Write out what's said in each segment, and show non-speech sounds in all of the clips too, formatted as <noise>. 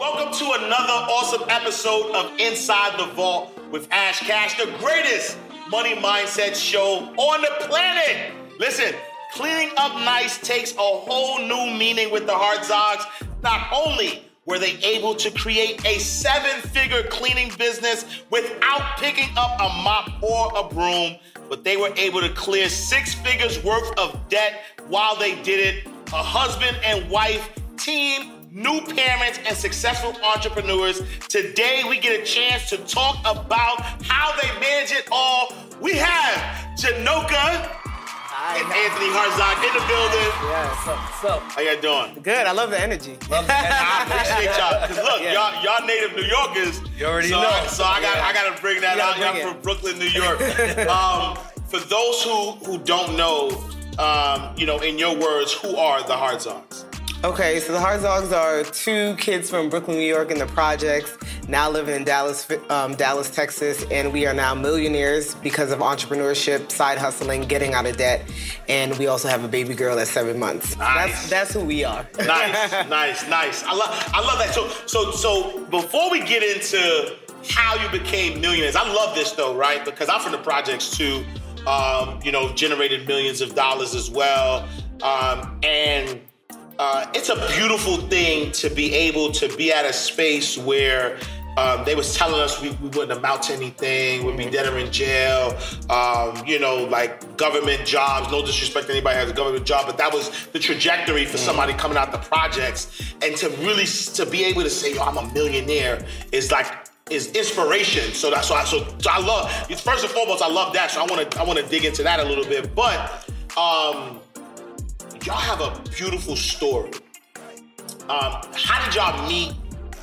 Welcome to another awesome episode of Inside the Vault with Ash Cash, the greatest money mindset show on the planet. Listen, cleaning up nice takes a whole new meaning with the Hartzogs. Not only were they able to create a seven figure cleaning business without picking up a mop or a broom, but they were able to clear six figures worth of debt while they did it. A husband and wife team new parents, and successful entrepreneurs. Today, we get a chance to talk about how they manage it all. We have Janoka and Anthony Hartzog in the building. Yeah, so, so. How y'all doing? Good, I love the energy. Love the energy. <laughs> I appreciate y'all. Cause look, Yeah. y'all, y'all native New Yorkers. You already so, know. So I got, Yeah. I got to bring that out. gotta Y'all it. from Brooklyn, New York. <laughs> um, for those who who don't know, um, you know, in your words, who are the Hartzogs? Okay, so the Hartzogs are two kids from Brooklyn, New York in the projects, now living in Dallas, um, Dallas, Texas, and we are now millionaires because of entrepreneurship, side hustling, getting out of debt, and we also have a baby girl at seven months. Nice. That's that's who we are. nice, <laughs> nice, nice. I love, I love that. So, so, so before we get into how you became millionaires, I love this though, right? Because I'm from the projects too. Um, you know, generated millions of dollars as well, um, and uh, it's a beautiful thing to be able to be at a space where. Um, they was telling us we, we wouldn't amount to anything, we'd be dead or in jail. Um, you know, like government jobs. No disrespect to anybody who has a government job, but that was the trajectory for somebody coming out the projects. And to really to be able to say, "Yo, I'm a millionaire," is like is inspiration. So that's why. So, so I love. First and foremost, I love that. So I want to I want to dig into that a little bit. But um, y'all have a beautiful story. Um, how did y'all meet?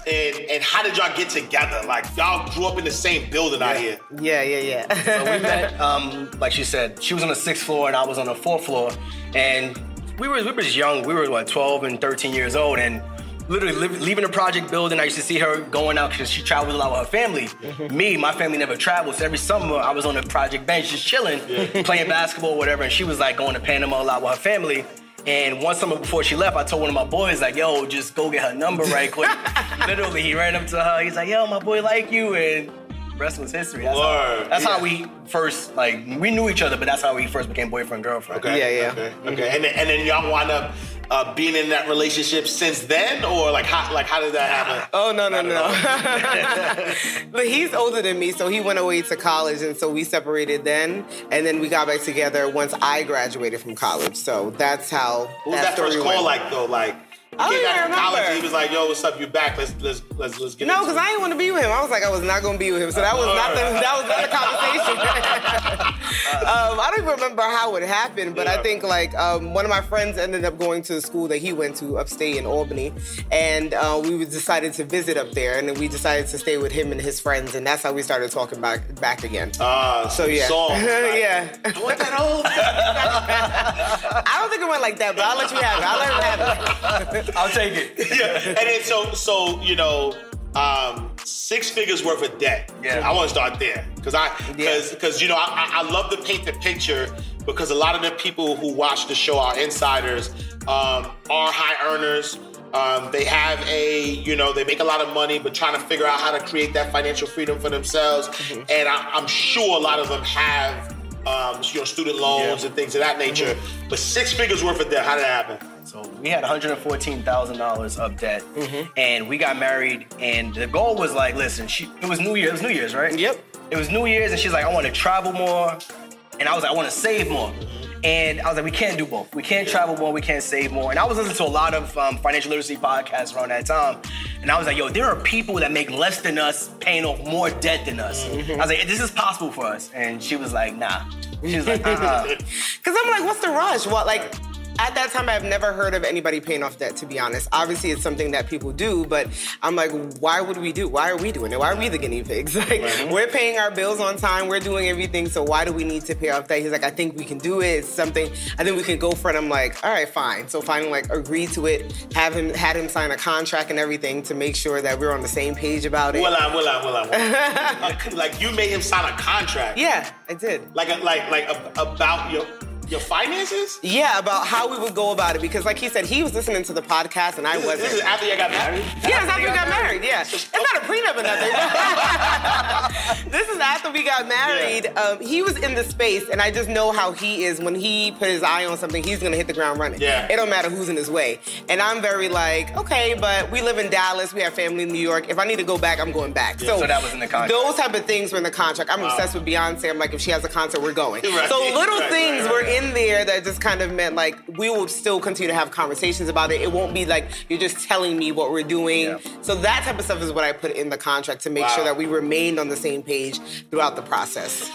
And, and how did y'all get together? Like y'all grew up in the same building out here. Yeah, yeah, yeah. So we <laughs> met, um, like she said, she was on the sixth floor and I was on the fourth floor, and we were we were just young. We were what 12 and 13 years old, and literally li- leaving the project building. I used to see her going out because she traveled a lot with her family. Me, my family never traveled, so every summer I was on the project bench just chilling, playing basketball, or whatever. And she was like going to Panama a lot with her family. And one summer before she left, I told one of my boys, like, yo, just go get her number right quick. <laughs> Literally, he ran up to her. He's like, yo, my boy like you. And rest was history. That's, Word. how, that's how we first, like, we knew each other, but that's how we first became boyfriend, girlfriend. Okay. Yeah, yeah. Okay. okay. And then, and then y'all wind up uh, being in that relationship since then, or like how like how did that happen? Oh no no Not no! <laughs> but he's older than me, so he went away to college, and so we separated then, and then we got back together once I graduated from college. So that's how What was that, story first call went. like though? Like you I don't even from college he was like, "Yo, what's up? You back? Let's let's let's let's get No, because. I didn't want to be with him. I was like, I was not going to be with him. So that was not the that was not the conversation. <laughs> <laughs> um, I don't even remember how it happened, but Yeah. I think like um, one of my friends ended up going to the school that he went to upstate in Albany, and uh, we decided to visit up there, and then we decided to stay with him and his friends, and that's how we started talking back back again. Uh, so yeah, song, <laughs> like, yeah. I want that old. I don't think it went like that, but I'll let you have it. I'll let him have it. <laughs> I'll take it. <laughs> yeah. And then so so you know, um, six figures worth of debt. Yeah. I want to start there because I because because you know I, I love to paint the picture because a lot of the people who watch the show are insiders, um, are high earners. Um, they have a, you know, they make a lot of money, but trying to figure out how to create that financial freedom for themselves. And I, I'm sure a lot of them have, um, you know, student loans Yeah. and things of that nature. But six figures worth of debt, how did that happen? So we had $114,000 of debt, and we got married. And the goal was like, listen, she, it was New Year. It was New Year's, right? Yep. It was New Year's, and she's like, I want to travel more, and I was like, I want to save more. And I was like, we can't do both. We can't travel more. We can't save more. And I was listening to a lot of um, financial literacy podcasts around that time, and I was like, yo, there are people that make less than us, paying off more debt than us. I was like, this is possible for us. And she was like, nah. She was like, uh-uh. <laughs> Because I'm like, what's the rush? What, like, at that time, I've never heard of anybody paying off debt, to be honest. Obviously, it's something that people do, but I'm like, why would we do? Why are we doing it? Why are we the guinea pigs? <laughs> Like, we're paying our bills on time, we're doing everything, so why do we need to pay off debt? He's like, I think we can do it. It's something, I think we can go for it. I'm like, all right, fine. So finally, like, agreed to it, have him, had him sign a contract and everything to make sure that we're on the same page about it. Well, I, well, I, well, I, well, like you made him sign a contract. yeah, I did. Like, a, like, like a, about your your finances. Yeah, about how we would go about it because, like he said, he was listening to the podcast and I This wasn't. this is after you got married. Yeah, after you got married. yeah. It's not a prenup or nothing. <laughs> this is after we got married. Yeah. Um, he was in the space, and I just know how he is. When he put his eye on something, he's gonna hit the ground running. Yeah. It don't matter who's in his way. And I'm very like, okay, but we live in Dallas. We have family in New York. If I need to go back, I'm going back. So that was in the contract. Those type of things were in the contract. I'm obsessed with Beyonce. I'm like, if she has a concert, we're going. Right. So little Right, things right, were right. In there that just kind of meant like we will still continue to have conversations about it. It won't be like you're just telling me what we're doing. Yeah. So that type of stuff is what I put in the contract to make Wow. sure that we remained on the same page throughout the process.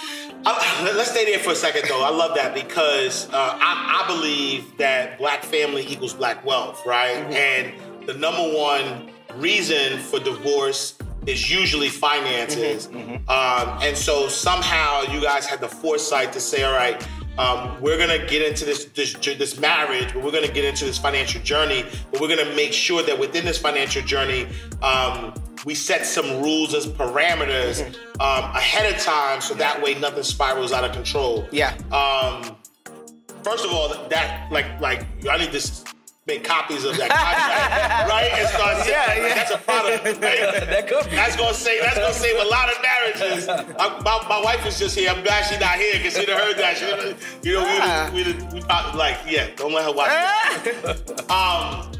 I, let's stay there for a second, though. I love that because uh, I, I believe that black family equals black wealth, right? And the number one reason for divorce is usually finances. Um, and so somehow you guys had the foresight to say, all right, um, we're gonna get into this, this this marriage, but we're gonna get into this financial journey. But we're gonna make sure that within this financial journey, um, we set some rules as parameters um, ahead of time, so that way nothing spirals out of control. Yeah. Um, first of all, that like like I need to s- make copies of that contract, <laughs> right? And start saying Yeah, yeah. that's a product. Right? <laughs> That could be. That's gonna save. That's gonna save a lot of marriages. I, my, my wife is just here. I'm glad she's not here because she'd have heard that. She, you know, Ah. we would we, we thought like, yeah, don't let her watch. it. <laughs> Um,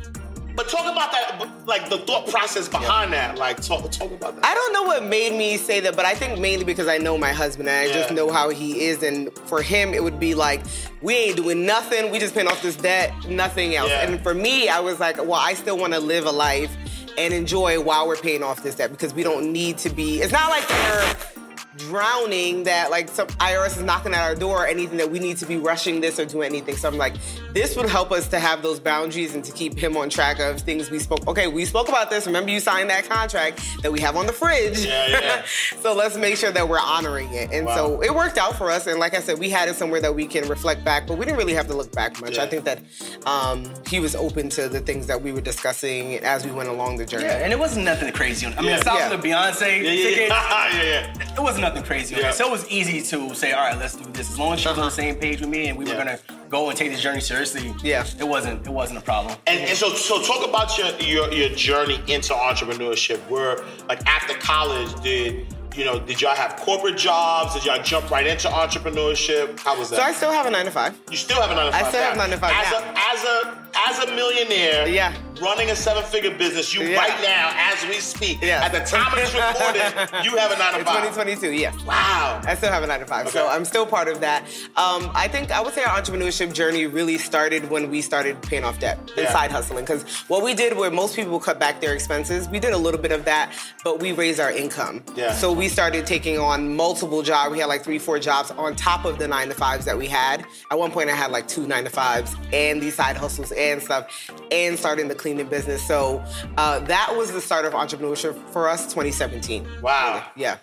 but talk about that, like the thought process behind that. Like, talk talk about that. I don't know what made me say that, but I think mainly because I know my husband and I just know how he is. And for him, it would be like, we ain't doing nothing. We just paying off this debt, nothing else. Yeah. And for me, I was like, well, I still want to live a life and enjoy while we're paying off this debt because we don't need to be. It's not like we're drowning that like some IRS is knocking at our door or anything that we need to be rushing this or doing anything. So I'm like, this would help us to have those boundaries and to keep him on track of things we spoke. Okay, we spoke about this. Remember you signed that contract that we have on the fridge. Yeah, yeah. <laughs> so let's make sure that we're honoring it. And so it worked out for us. And like I said, we had it somewhere that we can reflect back, but we didn't really have to look back much. Yeah. I think that um, he was open to the things that we were discussing as we went along the journey. Yeah, and it wasn't nothing crazy. on I mean, Yeah. aside Yeah. from the Beyonce Yeah, yeah, tickets, <laughs> yeah, yeah. it wasn't nothing crazy. Yeah. So it was easy to say, all right, let's do this. As long as she uh-huh. was on the same page with me and we Yeah. were gonna go and take this journey seriously, Yeah. it wasn't it wasn't a problem. And, and so, so talk about your, your your journey into entrepreneurship. Where, like, after college, did you know? Did y'all have corporate jobs? Did y'all jump right into entrepreneurship? How was that? So I still have a nine to five. you still have a nine to five. I still have nine to five As now. a as a as a millionaire, Yeah. running a seven figure business. You Yeah. right now, as we speak, Yeah. at the time of this recording, <laughs> you have a nine to five. 2022, yes. Wow. I still have a nine to five, so I'm still part of that. Um, I think I would say our entrepreneurship journey really started when we started paying off debt and side hustling. Because what we did, where most people cut back their expenses, we did a little bit of that, but we raised our income. Yeah. So we started taking on multiple jobs. We had like three, four jobs on top of the nine to fives that we had. At one point, I had like two nine to fives and these side hustles and stuff, and starting the cleaning business. So uh, that was the start of entrepreneurship for us, 2017. Wow. Yeah.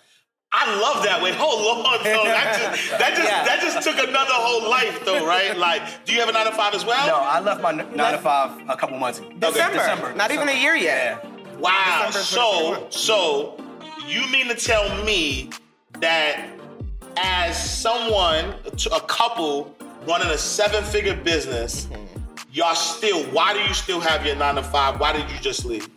I love that. Wait, hold on, though. That just <laughs> that just Yeah. that just took another whole life, though, right? Like, do you have a nine to five as well? No, I left my n- nine to five a couple months ago. December. Not even a year yet. Yeah. Wow. December So so you mean to tell me that as someone, a couple running a seven figure business, y'all still? Why do you still have your nine to five? Why did you just leave?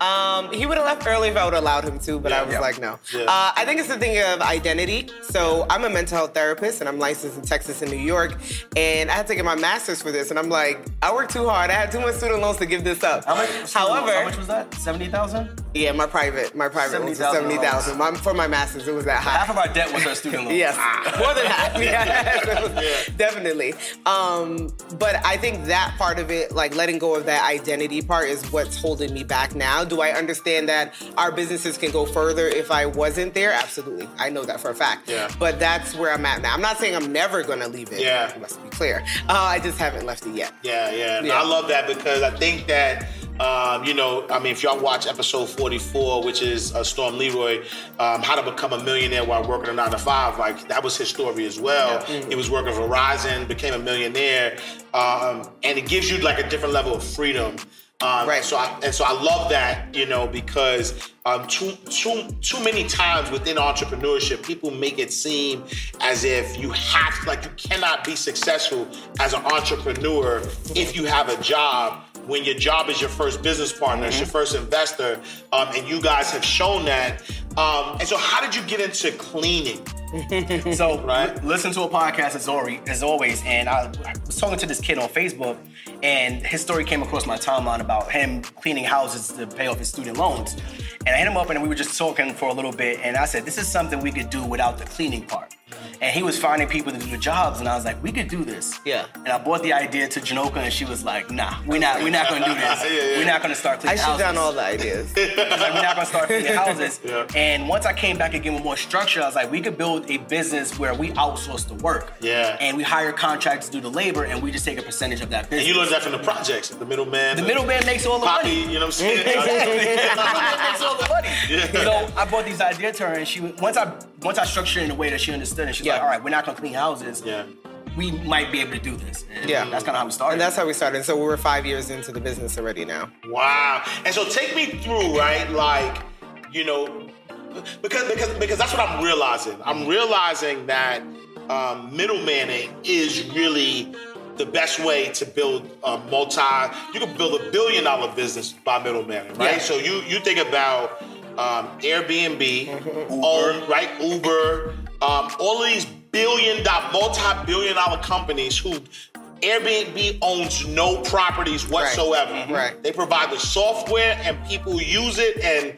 Um, he would have left early if I would have allowed him to, but Yeah. I was Yeah. like, no. Yeah. Uh, I think it's the thing of identity. So I'm a mental health therapist, and I'm licensed in Texas and New York, and I had to get my master's for this, and I'm like, I worked too hard. I had too much student loans to give this up. How much? However, how much was that? Seventy thousand. Yeah, my private, my private was $70,000. My- For my master's, it was that high. Half of our debt was our student loans. Yes, <laughs> more than half. <laughs> Yeah, Yeah. definitely. Um, but I think that part of it, like letting go of that identity part, is what's holding me back now. Do I understand that our businesses can go further if I wasn't there? Absolutely, I know that for a fact. Yeah. But that's where I'm at now. I'm not saying I'm never gonna leave it. Yeah. Let's be clear. Uh, I just haven't left it yet. Yeah, yeah. Yeah. I love that because I think that, um, you know, I mean, if y'all watch episode 44, which is uh, Storm Leroy, um, how to become a millionaire while working a nine to five, like that was his story as well. He was working for Verizon, became a millionaire, um, and it gives you like a different level of freedom. Um, Right. So I, and so I love that, you know, because um, too too too many times within entrepreneurship, people make it seem as if you have like you cannot be successful as an entrepreneur if you have a job. When your job is your first business partner, it's your first investor, um, and you guys have shown that. Um, and so, how did you get into cleaning? <laughs> So Right. li- listen to a podcast as always, as always, and I was talking to this kid on Facebook, and his story came across my timeline about him cleaning houses to pay off his student loans. And I hit him up, and we were just talking for a little bit, and I said, "This is something we could do without the cleaning part." And he was finding people to do the jobs, and I was like, "We could do this." Yeah. And I brought the idea to Janoka, and she was like, "Nah, we're not. We're not gonna do this. <laughs> Yeah, yeah. We're not gonna start cleaning I cleaning shoot houses." down all the ideas. <laughs> I was like, we're not gonna start cleaning <laughs> houses. Yeah. And once I came back again with more structure, I was like, we could build a business where we outsource the work. Yeah. And we hire contractors to do the labor, and we just take a percentage of that business. And you learned that from the projects, the middleman. the middleman makes all the Poppy, money. you know what I'm saying? exactly. makes all the money. Yeah. So I brought these ideas to her, and she once I once I structured it in a way that she understood, and she's Yeah. like, all right, we're not gonna clean houses. yeah. We might be able to do this. And Yeah. That's kind of how we started. And that's how we started. So we're five years into the business already now. Wow. And so take me through, right? Like, you know, because because because that's what I'm realizing. I'm realizing that um, middlemaning is really the best way to build a multi. You can build a billion dollar business by middlemaning, right? Yeah. So you you think about um, Airbnb, own, right? Uber, um, all of these billion dollar, multi billion dollar companies who. Airbnb owns no properties whatsoever. Right. They provide the software and people use it and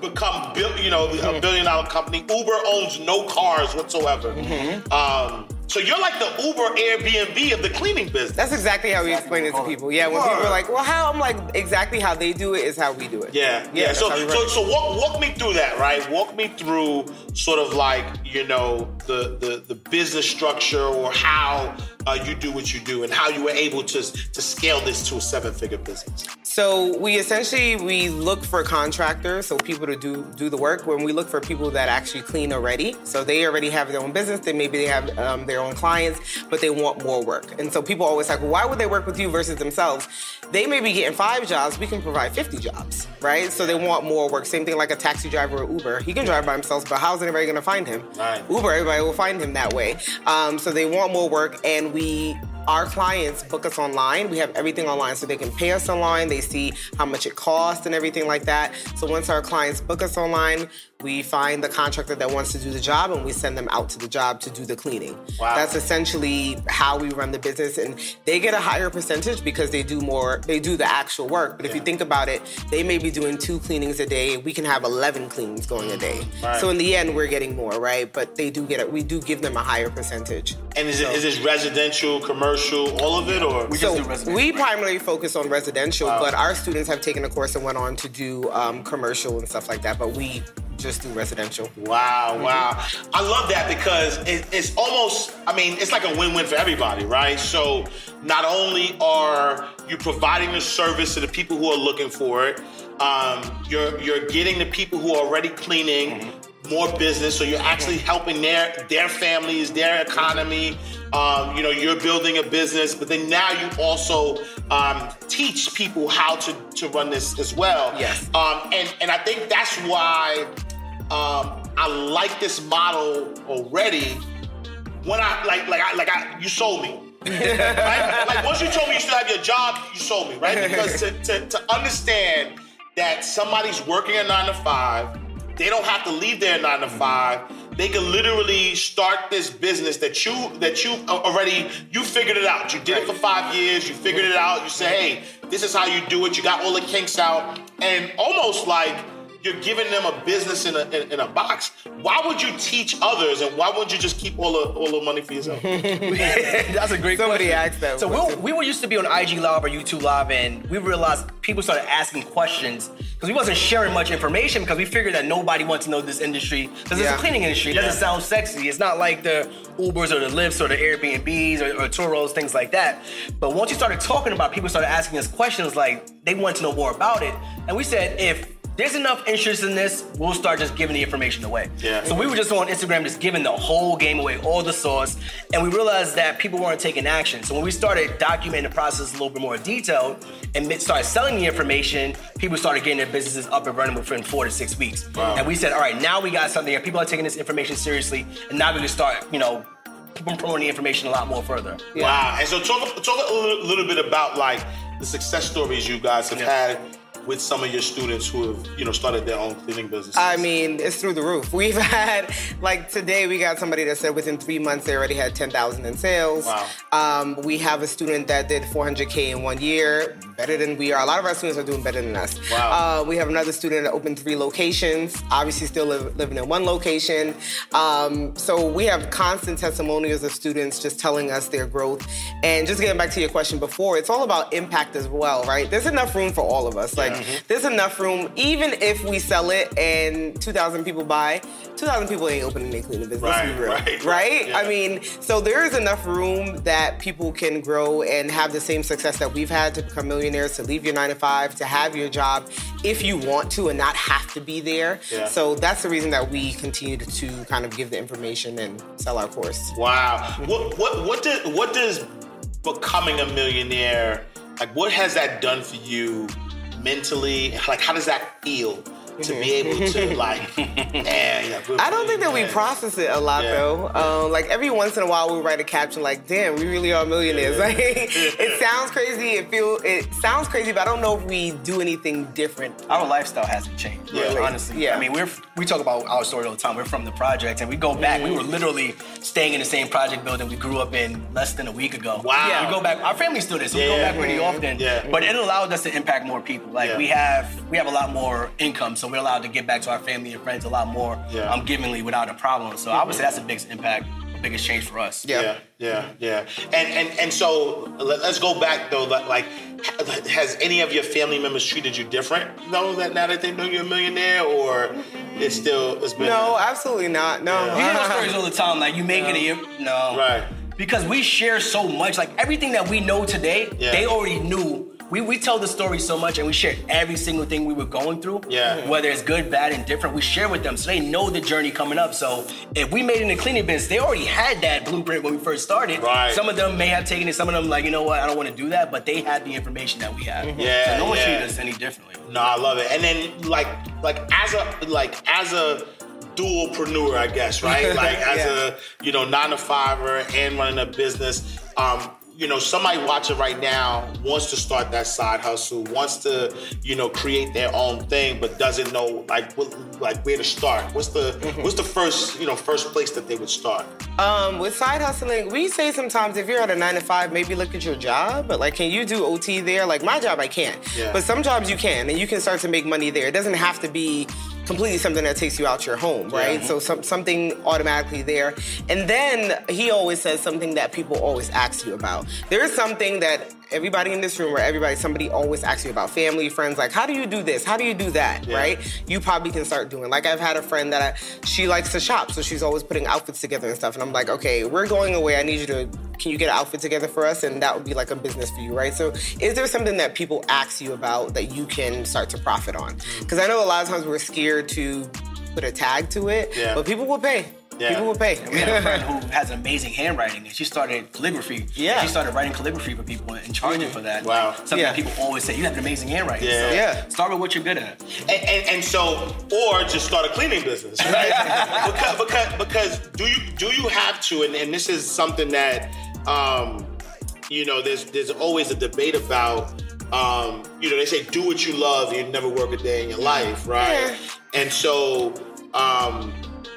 become, you know, Mm-hmm. a billion dollar company. Uber owns no cars whatsoever. Mm-hmm. Um, so you're like the Uber Airbnb of the cleaning business. That's exactly how we explain it to people. Yeah, when people are like, well, how? I'm like, exactly how they do it is how we do it. Yeah, yeah. that's So, so, so walk, walk me through that, right? Walk me through sort of like you know the the, the business structure or how uh, you do what you do and how you were able to to scale this to a seven figure business. So we essentially we look for contractors, so people to do do the work. When we look for people that actually clean already, so they already have their own business. They maybe they have um, their own clients, but they want more work. And so people always like, well, why would they work with you versus themselves? They may be getting five jobs. We can provide fifty jobs, right? So they want more work. Same thing like a taxi driver or Uber. He can drive by himself, but how's anybody going to find him? Right. Uber, everybody will find him that way. Um, so they want more work, and we our clients book us online. We have everything online, so they can pay us online. They see how much it costs and everything like that. So once our clients book us online, we find the contractor that wants to do the job, and we send them out to the job to do the cleaning. Wow. That's essentially how we run the business, and they get a higher percentage because they do more. They do the actual work. But if you think about it, they may be doing two cleanings a day. We can have eleven cleanings going a day. Right. So in the end, we're getting more, right? But they do get it. We do give them a higher percentage. And is it is this residential, commercial, all of it, or We just So do residential, we right? primarily focus on residential, Wow. but our students have taken a course and went on to do um, commercial and stuff like that. But we just do residential. Wow, wow. I love that because it, it's almost, I mean, it's like a win win for everybody, right? So not only are you providing the service to the people who are looking for it, um, you're, you're getting the people who are already cleaning more business. So you're actually helping their, their families, their economy. Um, you know, you're building a business, but then now you also um, teach people how to, to run this as well. Yes. Um, and, and I think that's why um, I like this model already. When I like like I like I you sold me. <laughs> right? Like once you told me you still have your job, you sold me, right? Because to, to, to understand that somebody's working a nine to five, they don't have to leave their nine to five. They can literally start this business that you that you already you figured it out. You did it for five years. You figured it out. You say, hey, this is how you do it. You got all the kinks out, and almost like you're giving them a business in a in, in a box. Why would you teach others, and why wouldn't you just keep all the all the money for yourself? <laughs> That's a great Somebody question. asked that So once. we, we were used to be on IG Live or YouTube Live, and we realized people started asking questions because we wasn't sharing much information because we figured that nobody wants to know this industry because it's a cleaning industry. It doesn't sound sexy. It's not like the Ubers or the Lyfts or the Airbnbs or, or Turos, things like that. But once you started talking about, it, people started asking us questions like they want to know more about it, and we said if there's enough interest in this, we'll start just giving the information away. Yeah. So we were just on Instagram, just giving the whole game away, all the sauce, and we realized that people weren't taking action. So when we started documenting the process a little bit more detailed and started selling the information, people started getting their businesses up and running within four to six weeks. Wow. And we said, all right, now we got something. here. People are taking this information seriously, and now we can start, you know, promoting the information a lot more further. Wow. And so talk talk a little, little bit about like the success stories you guys have had with some of your students who have, you know, started their own cleaning business? I mean, it's through the roof. <laughs> We've had like today we got somebody that said within three months they already had ten thousand in sales. Wow. Um, we have a student that did 400k in one year, better than we are. A lot of our students are doing better than us. Wow. Uh, we have another student that opened three locations. Obviously, still live, living in one location. Um, so we have constant testimonials of students just telling us their growth. And just getting back to your question before, it's all about impact as well, right? There's enough room for all of us. Like, Mm-hmm. there's enough room, even if we sell it and 2,000 people buy. 2,000 people ain't opening a cleaning business. Right, real, right, right? yeah. I mean, so there is enough room that people can grow and have the same success that we've had to become millionaires, to leave your nine to five, to have your job if you want to and not have to be there. Yeah. So that's the reason that we continue to, to kind of give the information and sell our course. Wow. What what what does what does becoming a millionaire like? What has that done for you mentally? Like, how does that feel to be able to <laughs> like? Man, yeah, I don't think that we process it a lot Yeah. though. Um, like every once in a while, we write a caption like, "Damn, we really are millionaires." Yeah. Like <laughs> it sounds crazy. It feel it sounds crazy, but I don't know if we do anything different. Our lifestyle hasn't changed. Yeah. honestly. Yeah. I mean, we're we talk about our story all the time. We're from the project, and we go back. We were literally staying in the same project building we grew up in less than a week ago. Wow. Yeah. We go back. Our family's still there, so we go back pretty often. Yeah. But it allowed us to impact more people. Like Yeah. we have we have a lot more income, so we're allowed to get back to our family and friends a lot more Yeah. um, givingly without a problem. So I would say that's the biggest impact, biggest change for us. Yeah. Yeah, yeah, yeah. And and and so let, us go back though. Like, like, has any of your family members treated you different? No, that now that they know you're a millionaire, or it's still it's been No, absolutely not. No. We hear those <laughs> stories all the time. Like you make it, a year. no, Right. Because we share so much. Like everything that we know today, Yeah. they already knew. We, we tell the story so much and we share every single thing we were going through. Yeah. Whether it's good, bad, and different, we share with them so they know the journey coming up. So if we made it in the cleaning business, they already had that blueprint when we first started. Right. Some of them may have taken it, some of them like, you know what, I don't want to do that, but they had the information that we had. Yeah, So no one yeah. treated us any differently. No, I love it. And then like like as a like as a dualpreneur, I guess, right? <laughs> Like as Yeah. a you know nine to fiver and running a business. Um, you know, somebody watching right now wants to start that side hustle, wants to, you know, create their own thing, but doesn't know like what, like where to start. What's the what's the first you know first place that they would start? Um, with side hustling, we say sometimes if you're at a nine to five, maybe look at your job. But like, can you do OT there? Like my job, I can't. Yeah. But some jobs you can, and you can start to make money there. It doesn't have to be completely something that takes you out your home, right? Yeah. So some, something automatically there. And then he always says something that people always ask you about. There is something that everybody in this room or everybody, somebody always asks you about family, friends, like, how do you do this? How do you do that? Yeah. Right? You probably can start doing. Like I've had a friend that I, she likes to shop, so she's always putting outfits together and stuff. And I'm like, okay, we're going away. I need you to, can you get an outfit together for us? And that would be like a business for you, right? So is there something that people ask you about that you can start to profit on? Because I know a lot of times we're scared to put a tag to it, Yeah. but people will pay. Yeah. People will pay. We had a friend who has amazing handwriting, and she started calligraphy. Yeah. She started writing calligraphy for people and charging for that. Wow. Something Yeah. that people always say, you have an amazing handwriting. Yeah. So Yeah. Start with what you're good at. and, and, and so or just start a cleaning business right <laughs> because, because because do you do you have to and, and this is something that um you know there's there's always a debate about um you know they say do what you love you never work a day in your life right Yeah. and so um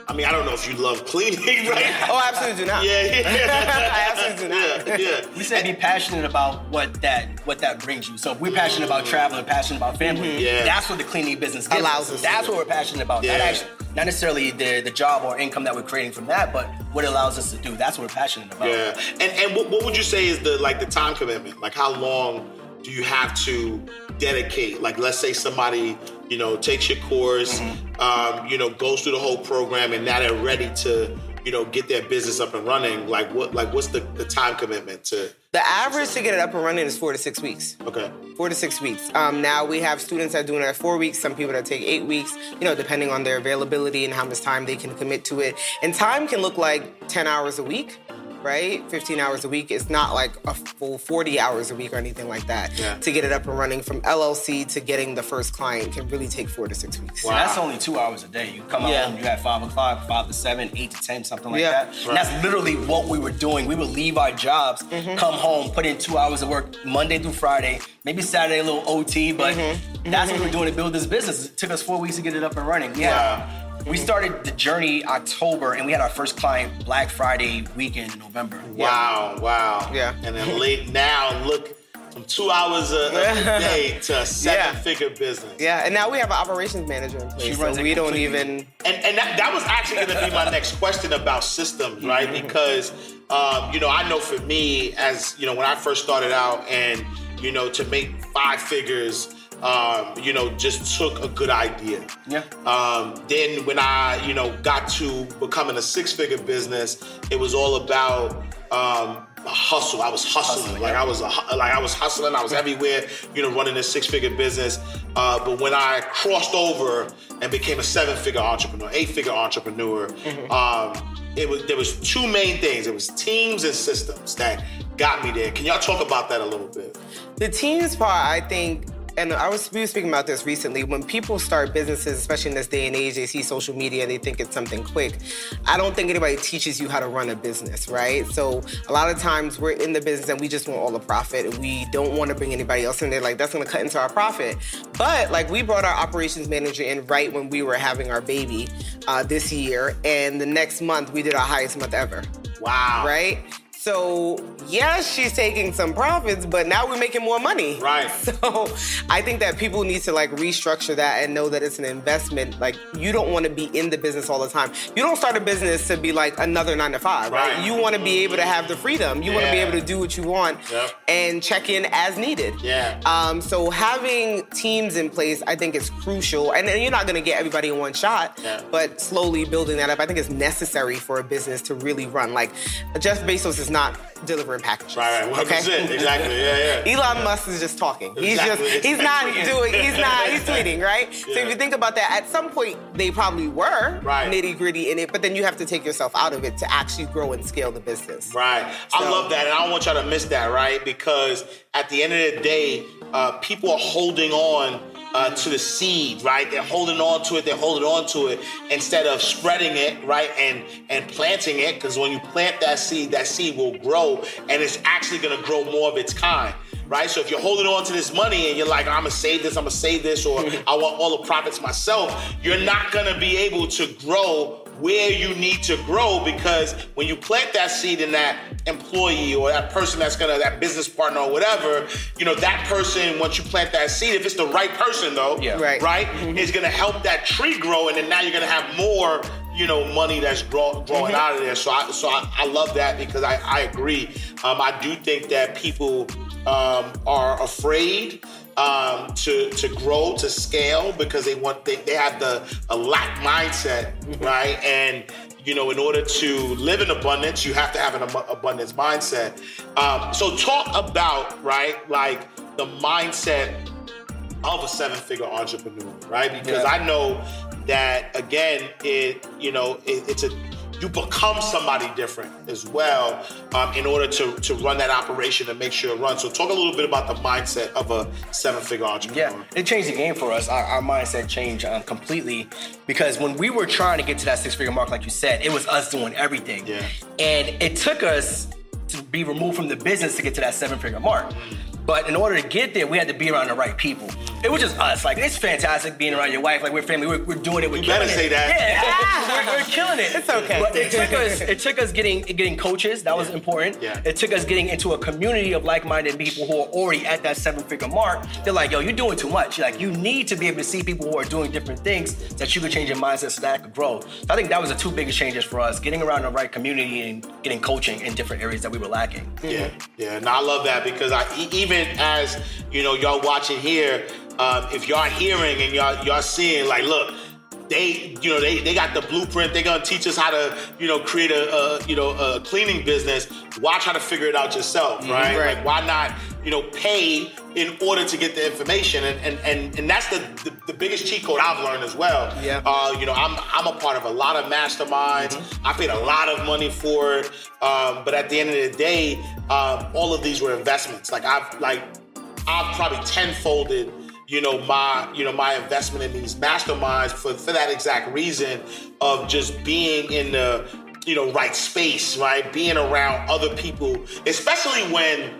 I mean, I don't know if you love cleaning, <laughs> right? Oh, I absolutely do not. Yeah, yeah. <laughs> I absolutely do not. yeah, yeah. We said be passionate about what that what that brings you. So if we're passionate about traveling, passionate about family, Mm-hmm. Yeah. that's what the cleaning business gives Allows us That's what we're passionate about. Yeah. Not actually not necessarily the, the job or income that we're creating from that, but what it allows us to do. That's what we're passionate about. Yeah, and and what, what would you say is the like the time commitment? Like how long do you have to dedicate? Like let's say somebody you know takes your course, um, you know goes through the whole program, and now they're ready to you know get their business up and running. Like what like what's the, the time commitment to? The average to get it up and running is four to six weeks. Okay, four to six weeks. Um, now we have students that are doing it at four weeks. Some people that take eight weeks. You know, depending on their availability and how much time they can commit to it. And time can look like ten hours a week. Right? 15 hours a week. It's not like a full 40 hours a week or anything like that. Yeah. To get it up and running from LLC to getting the first client can really take four to six weeks. And that's only two hours a day. You come Yeah. home, you have five o'clock, five to seven, eight to ten, something like Yeah. that. And that's literally what we were doing. We would leave our jobs, Mm-hmm. come home, put in two hours of work Monday through Friday, maybe Saturday a little OT, but Mm-hmm. that's what we were doing to build this business. It took us four weeks to get it up and running. Yeah. We started the journey October, and we had our first client Black Friday weekend in November. Wow, wow. Yeah. And then late now, look from two hours a, a <laughs> day to a seven-figure business. Yeah, and now we have an operations manager in place, She so runs it we don't even. And, and that, that was actually going to be my <laughs> next question about systems, right? Because, um, you know, I know for me, as, you know, when I first started out and, you know, to make five figures, um, you know, just took a good idea. Yeah. Um, then when I, you know, got to becoming a six-figure business, it was all about um, a hustle. I was hustling, Hustling, like yeah. I was, a, like I was hustling. I was everywhere, you know, running a six-figure business. Uh, but when I crossed over and became a seven-figure entrepreneur, eight-figure entrepreneur, um, it was there was two main things. It was teams and systems that got me there. Can y'all talk about that a little bit? The teams part, I think, and I was we were speaking about this recently. When people start businesses, especially in this day and age, they see social media, and they think it's something quick. I don't think anybody teaches you how to run a business, right? So a lot of times we're in the business and we just want all the profit, and we don't want to bring anybody else in there. Like that's going to cut into our profit. But like we brought our operations manager in right when we were having our baby uh, this year, and the next month we did our highest month ever Wow. right? So yeah, she's taking some profits, but now we're making more money. Right. <laughs> So I think that people need to like restructure that and know that it's an investment. Like you don't want to be in the business all the time. You don't start a business to be like another nine to five, right? Right. You want to be able to have the freedom. You want to be able to do what you want Yep. and check in as needed. Yeah. Um, so having teams in place, I think is crucial. And then you're not going to get everybody in one shot, Yeah. but slowly building that up, I think is necessary for a business to really run. Like Jeff Bezos is not delivering packages. Right, right, 100%. Exactly. Yeah, yeah. Elon Musk is just talking. He's Exactly. just he's not doing he's <laughs> not he's tweeting, right? So if you think about that, at some point they probably were Right. nitty gritty in it, but then you have to take yourself out of it to actually grow and scale the business. Right. I love that. And I don't want y'all to miss that, right? Because at the end of the day, uh, people are holding on uh, to the seed, right? They're holding on to it, they're holding on to it instead of spreading it, right? And and planting it, because when you plant that seed, that seed will grow and it's actually gonna grow more of its kind. Right, so if you're holding on to this money and you're like, I'm gonna save this, I'm gonna save this, or <laughs> I want all the profits myself, you're not gonna be able to grow where you need to grow because when you plant that seed in that employee or that person that's gonna that business partner or whatever, you know that person once you plant that seed, if it's the right person though, Yeah. Right. right, is gonna help that tree grow, and then now you're gonna have more, you know, money that's grow, growing out of there. So I so I, I love that because I I agree. Um, I do think that people um, are afraid um, to to grow to scale because they want they, they have the a lack mindset, right? And you know, in order to live in abundance, you have to have an ab- abundance mindset. Um, so talk about right, like the mindset of a seven-figure entrepreneur, right? Because Yeah. I know that again, it you know it, it's a you become somebody different as well um, in order to to run that operation and make sure it runs. So talk a little bit about the mindset of a seven-figure entrepreneur. Yeah, it changed the game for us. Our, our mindset changed um, completely because when we were trying to get to that six figure mark, like you said, it was us doing everything. Yeah. And it took us to be removed from the business to get to that seven figure mark. But in order to get there, we had to be around the right people. It was just us. Like it's fantastic being around your wife. Like we're family. We're, we're doing it. We're You killing better it. say that. Yeah, <laughs> we're, we're killing it. It's okay. But it took <laughs> us. It took us getting getting coaches. That was important. Yeah. It took us getting into a community of like-minded people who are already at that seven-figure mark. They're like, yo, you're doing too much. Like you need to be able to see people who are doing different things that you could change your mindset so that could grow. So I think that was the two biggest changes for us: getting around the right community and getting coaching in different areas that we were lacking. Yeah, yeah, and I love that because I e- even as you know y'all watching here, um, if y'all hearing and y'all y'all seeing like, look, they you know they they got the blueprint. They're gonna teach us how to you know create a, a you know a cleaning business. Watch how to figure it out yourself, right? Right. Like why not you know, pay in order to get the information. And and and, and that's the, the, the biggest cheat code I've learned as well. Yeah. Uh, you know, I'm I'm a part of a lot of masterminds. Mm-hmm. I paid a lot of money for it. Um, but at the end of the day, um, all of these were investments. Like I've like I've probably tenfolded you know my you know my investment in these masterminds for for that exact reason of just being in the you know right space right being around other people especially when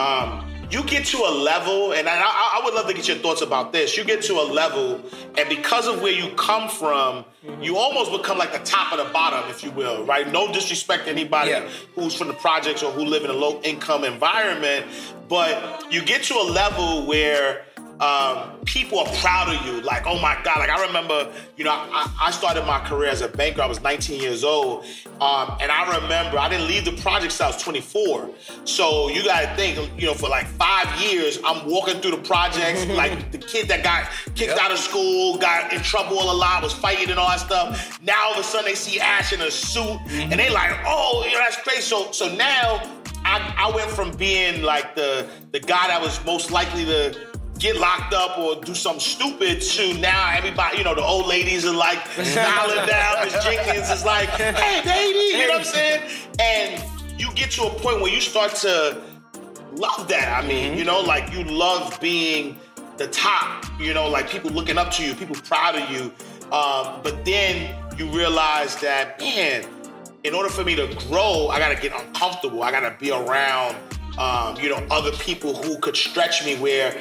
um you get to a level and I, I would love to get your thoughts about this you get to a level and because of where you come from you almost become like the top of the bottom if you will right no disrespect to anybody Yeah. who's from the projects or who live in a low income environment but you get to a level where um, people are proud of you. Like, oh my God. Like, I remember, you know, I, I started my career as a banker. I was 19 years old. Um, and I remember I didn't leave the projects till I was 24. So you got to think, you know, for like five years, I'm walking through the projects. <laughs> like, the kid that got kicked Yep. out of school, got in trouble a lot, was fighting and all that stuff. Now all of a sudden they see Ash in a suit and they like, oh, you know, that's crazy. So, so now I, I went from being like the the guy that was most likely to get locked up or do something stupid to now everybody, you know, the old ladies are like <laughs> smiling down. Miss Jenkins is like, <laughs> hey, baby, you know what I'm saying? And you get to a point where you start to love that. I mean, you know, like you love being the top, you know, like people looking up to you, people proud of you. Um, but then you realize that, man, in order for me to grow, I gotta get uncomfortable. I gotta be around, um, you know, other people who could stretch me where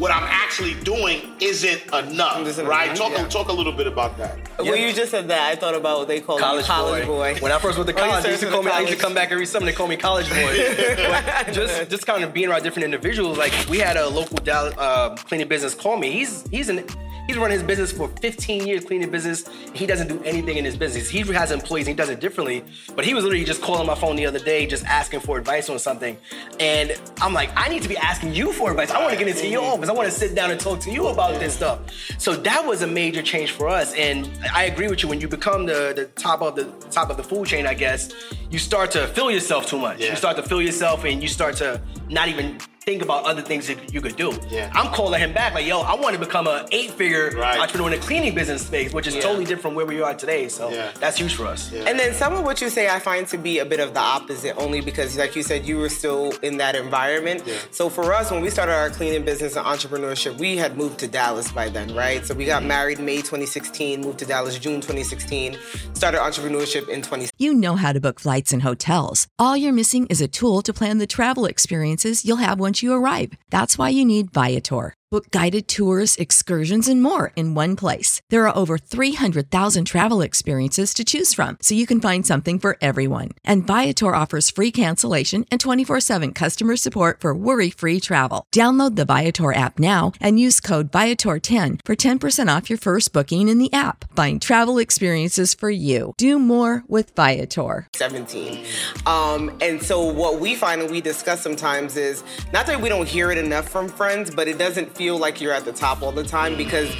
what I'm actually doing isn't enough, Isn't right? enough, Talk, yeah. talk a little bit about that. When you just said that, I thought about what they call college, you, college boy. When I first went to <laughs> college, they used to call with me. I used to come back every summer. They call me college boy. <laughs> Just just kind of being around different individuals. Like we had a local Dallas uh, cleaning business call me. He's he's an he's run his business for 15 years, cleaning business. He doesn't do anything in his business. He has employees. He does it differently. But he was literally just calling my phone the other day, just asking for advice on something. And I'm like, I need to be asking you for advice. I want to get into your office. I want to sit down and talk to you about this stuff. So that was a major change for us. And I agree with you. When you become the, the top of the top of the food chain, I guess you start to fill yourself too much. Yeah. You start to fill yourself, and you start to not even think about other things that you could do. Yeah. I'm calling him back like, yo, I want to become an eight-figure Right. entrepreneur in the cleaning business space, which is Yeah. totally different from where we are today. So Yeah. that's huge for us. Yeah. And then some of what you say I find to be a bit of the opposite, only because, like you said, you were still in that environment. Yeah. So for us, when we started our cleaning business and entrepreneurship, we had moved to Dallas by then, right? So we got mm-hmm. married May 2016, moved to Dallas June 2016, started entrepreneurship in 20. You know how to book flights and hotels. All you're missing is a tool to plan the travel experiences you'll have once you arrive. That's why you need Viator. Book guided tours, excursions, and more in one place. There are over 300,000 travel experiences to choose from, so you can find something for everyone. And Viator offers free cancellation and 24 7 customer support for worry free travel. Download the Viator app now and use code Viator10 for 10% off your first booking in the app. Find travel experiences for you. Do more with Viator. 17. Um, and so what we find and we discuss sometimes is not that we don't hear it enough from friends, but it doesn't feel like you're at the top all the time because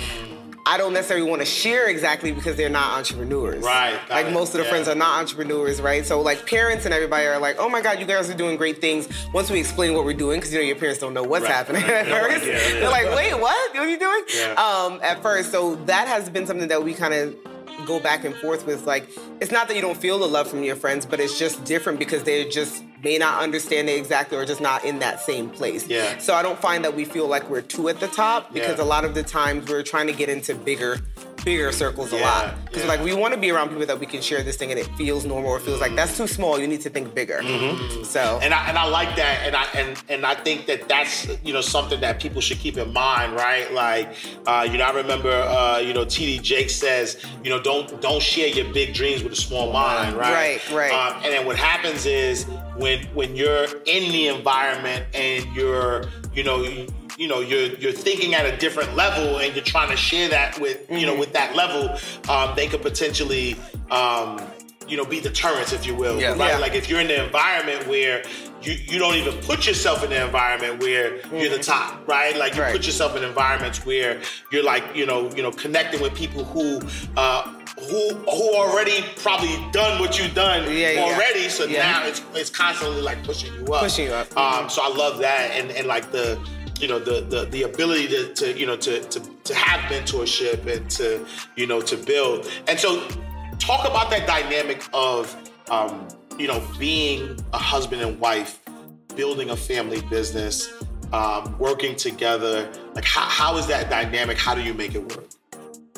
I don't necessarily want to share exactly because they're not entrepreneurs. Right, Like most of the yeah. friends are not entrepreneurs, right? So like parents and everybody are like, oh my God, you guys are doing great things. Once we explain what we're doing, because you know your parents don't know what's Right, happening at first. yeah. They're like, wait, what? What are you doing? Yeah. Um, at first. So that has been something that we kind of go back and forth with. Like, it's not that you don't feel the love from your friends, but it's just different because they just may not understand it exactly or just not in that same place. Yeah. So I don't find that we feel like we're two at the top because Yeah. a lot of the times we're trying to get into bigger bigger circles a lot because yeah. like we want to be around people that we can share this thing and it feels normal or feels like that's too small you need to think bigger so and I and I like that, and I and and I think that that's you know something that people should keep in mind, right? Like, uh, you know, I remember uh, you know TD Jake says, you know, don't don't share your big dreams with a small mind, right? Right, right. Um, and then what happens is when when you're in the environment and you're you know. You, you know you're you're thinking at a different level and you're trying to share that with you Mm-hmm. know with that level um, they could potentially um, you know be deterrents if you will Yeah. right Yeah. like if you're in the environment where you, you don't even put yourself in the environment where you're the top, right? Like you Right. put yourself in environments where you're like, you know, you know, connecting with people who uh who who already probably done what you've done Yeah, yeah. already. So Yeah. now it's it's constantly like pushing you up. Pushing you up. Um, so I love that, and and like the you know the the, the ability to, to you know to, to to have mentorship and to you know to build. And so talk about that dynamic of um, you know being a husband and wife, building a family business, um, working together. Like how, how is that dynamic? How do you make it work?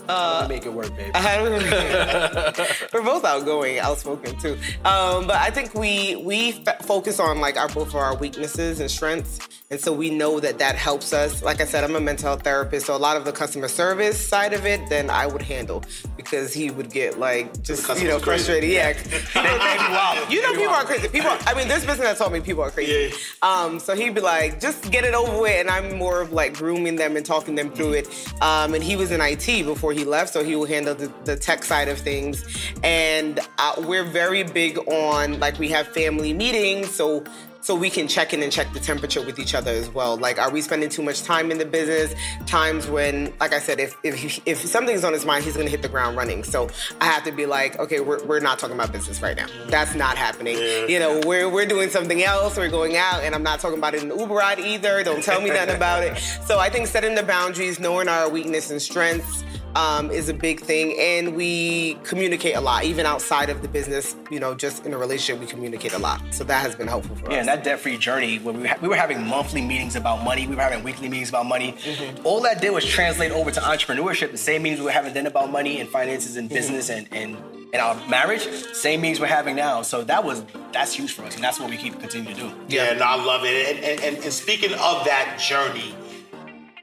Uh, make it work, baby. <laughs> <laughs> We're both outgoing, outspoken too. Um, but I think we we f- focus on like our both of our weaknesses and strengths, and so we know that that helps us. Like I said, I'm a mental health therapist, so a lot of the customer service side of it, then I would handle because he would get like just you know customer's crazy. frustrated. Yeah, <laughs> people are crazy. You know, people are crazy. People, I mean, this business has told me people are crazy. Yeah. Um, so he'd be like, just get it over with, and I'm more of like grooming them and talking them through it. Um, and he was in IT before he left, so he will handle the, the tech side of things. And uh, we're very big on like we have family meetings, so so we can check in and check the temperature with each other as well. Like, are we spending too much time in the business? Times when, like I said, if if, if something's on his mind, he's gonna hit the ground running. So I have to be like, okay, we're, we're not talking about business right now. That's not happening. You know, we're we're doing something else. We're going out, and I'm not talking about it in the Uber ride either. Don't tell me nothing about it. <laughs> So I think setting the boundaries, knowing our weakness and strengths um, is a big thing, and we communicate a lot, even outside of the business. You know, just in a relationship, we communicate a lot. So that has been helpful for Yeah, us. Yeah, and that debt-free journey where we, ha- we were having monthly meetings about money, we were having weekly meetings about money. Mm-hmm. All that did was translate over to entrepreneurship. The same meetings we were having then about money and finances and Mm-hmm. business and, and and our marriage, same meetings we're having now. So that was that's huge for us, and that's what we keep continuing to do. Yeah, no, I love it. And, and, and, and speaking of that journey,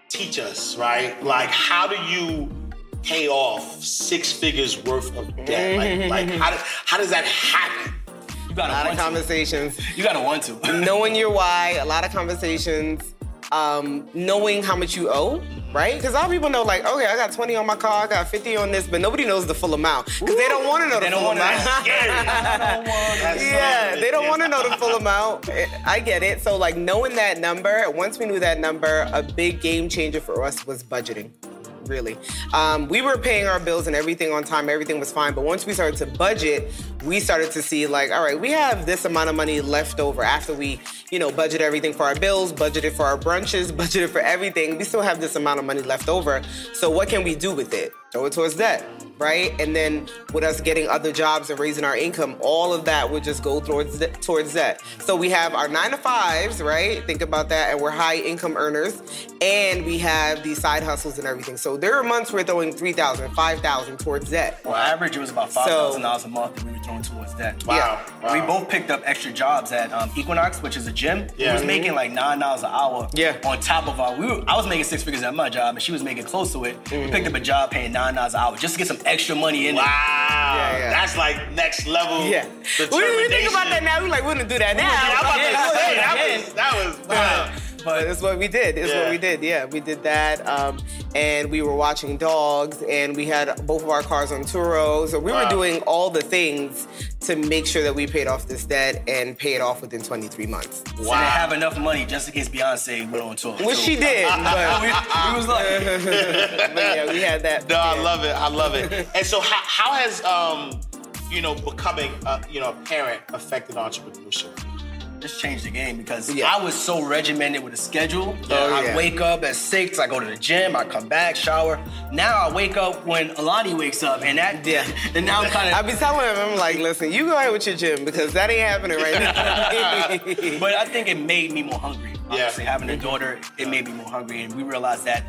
teach us, right? Like, how do you pay off six figures worth of debt? Like, <laughs> like how, do, how does that happen? You got a lot of want to. conversations. You got to want to. <laughs> knowing your why, a lot of conversations, um, knowing how much you owe, right? Because a lot of people know, like, okay, I got 20 on my car, I got 50 on this, but nobody knows the full amount because they don't want to <laughs> know the full amount. Yeah, they don't want to know the full amount. I get it. So, like, knowing that number, once we knew that number, a big game changer for us was budgeting. Really, um, we were paying our bills and everything on time. Everything was fine. But once we started to budget, we started to see like, all right, we have this amount of money left over after we, you know, budget everything for our bills, budgeted for our brunches, <laughs> budgeted for everything. We still have this amount of money left over. So what can we do with it? Throw it towards debt right? And then with us getting other jobs and raising our income, all of that would just go towards th- towards that. So we have our nine to fives, right? Think about that, and we're high income earners, and we have these side hustles and everything. So there are months we're throwing 3,000, 5,000 towards that. On average, it was about five thousand dollars a month that we were throwing towards that. Wow. Yeah. We both picked up extra jobs at um, Equinox, which is a gym. We Yeah. was making like nine dollars an hour. Yeah. On top of our, we were, I was making six figures at my job, and she was making close to it. We picked up a job paying nine dollars an hour just to get some extra money in Wow. there. yeah. That's like next level. Yeah. When we think about that now, we like, we wouldn't do that now. Yeah, I'm about to Yeah, say, that was, that was, wow. But it's what we did. It's Yeah. what we did. Yeah, we did that. Um, and we were watching dogs, and we had both of our cars on Turo. So we Wow. were doing all the things to make sure that we paid off this debt and pay it off within 23 months. So they have enough money just in case Beyonce went on tour. Which So- she did. <laughs> But, we, we was like, <laughs> but yeah, we had that. No, I love it. I love it. <laughs> And so, how, how has um, you know, becoming a, you know a parent affected entrepreneurship? Just changed the game because Yeah. I was so regimented with a schedule. Oh, uh, I yeah. wake up at six, I go to the gym, I come back, shower. Now I wake up when Alani wakes up, and that Yeah. <laughs> and now I'm kind of. I be telling him, I'm like, listen, you go ahead with your gym because that ain't happening right now. <laughs> But I think it made me more hungry. Yeah. Honestly, having a daughter, it made me more hungry, and we realized that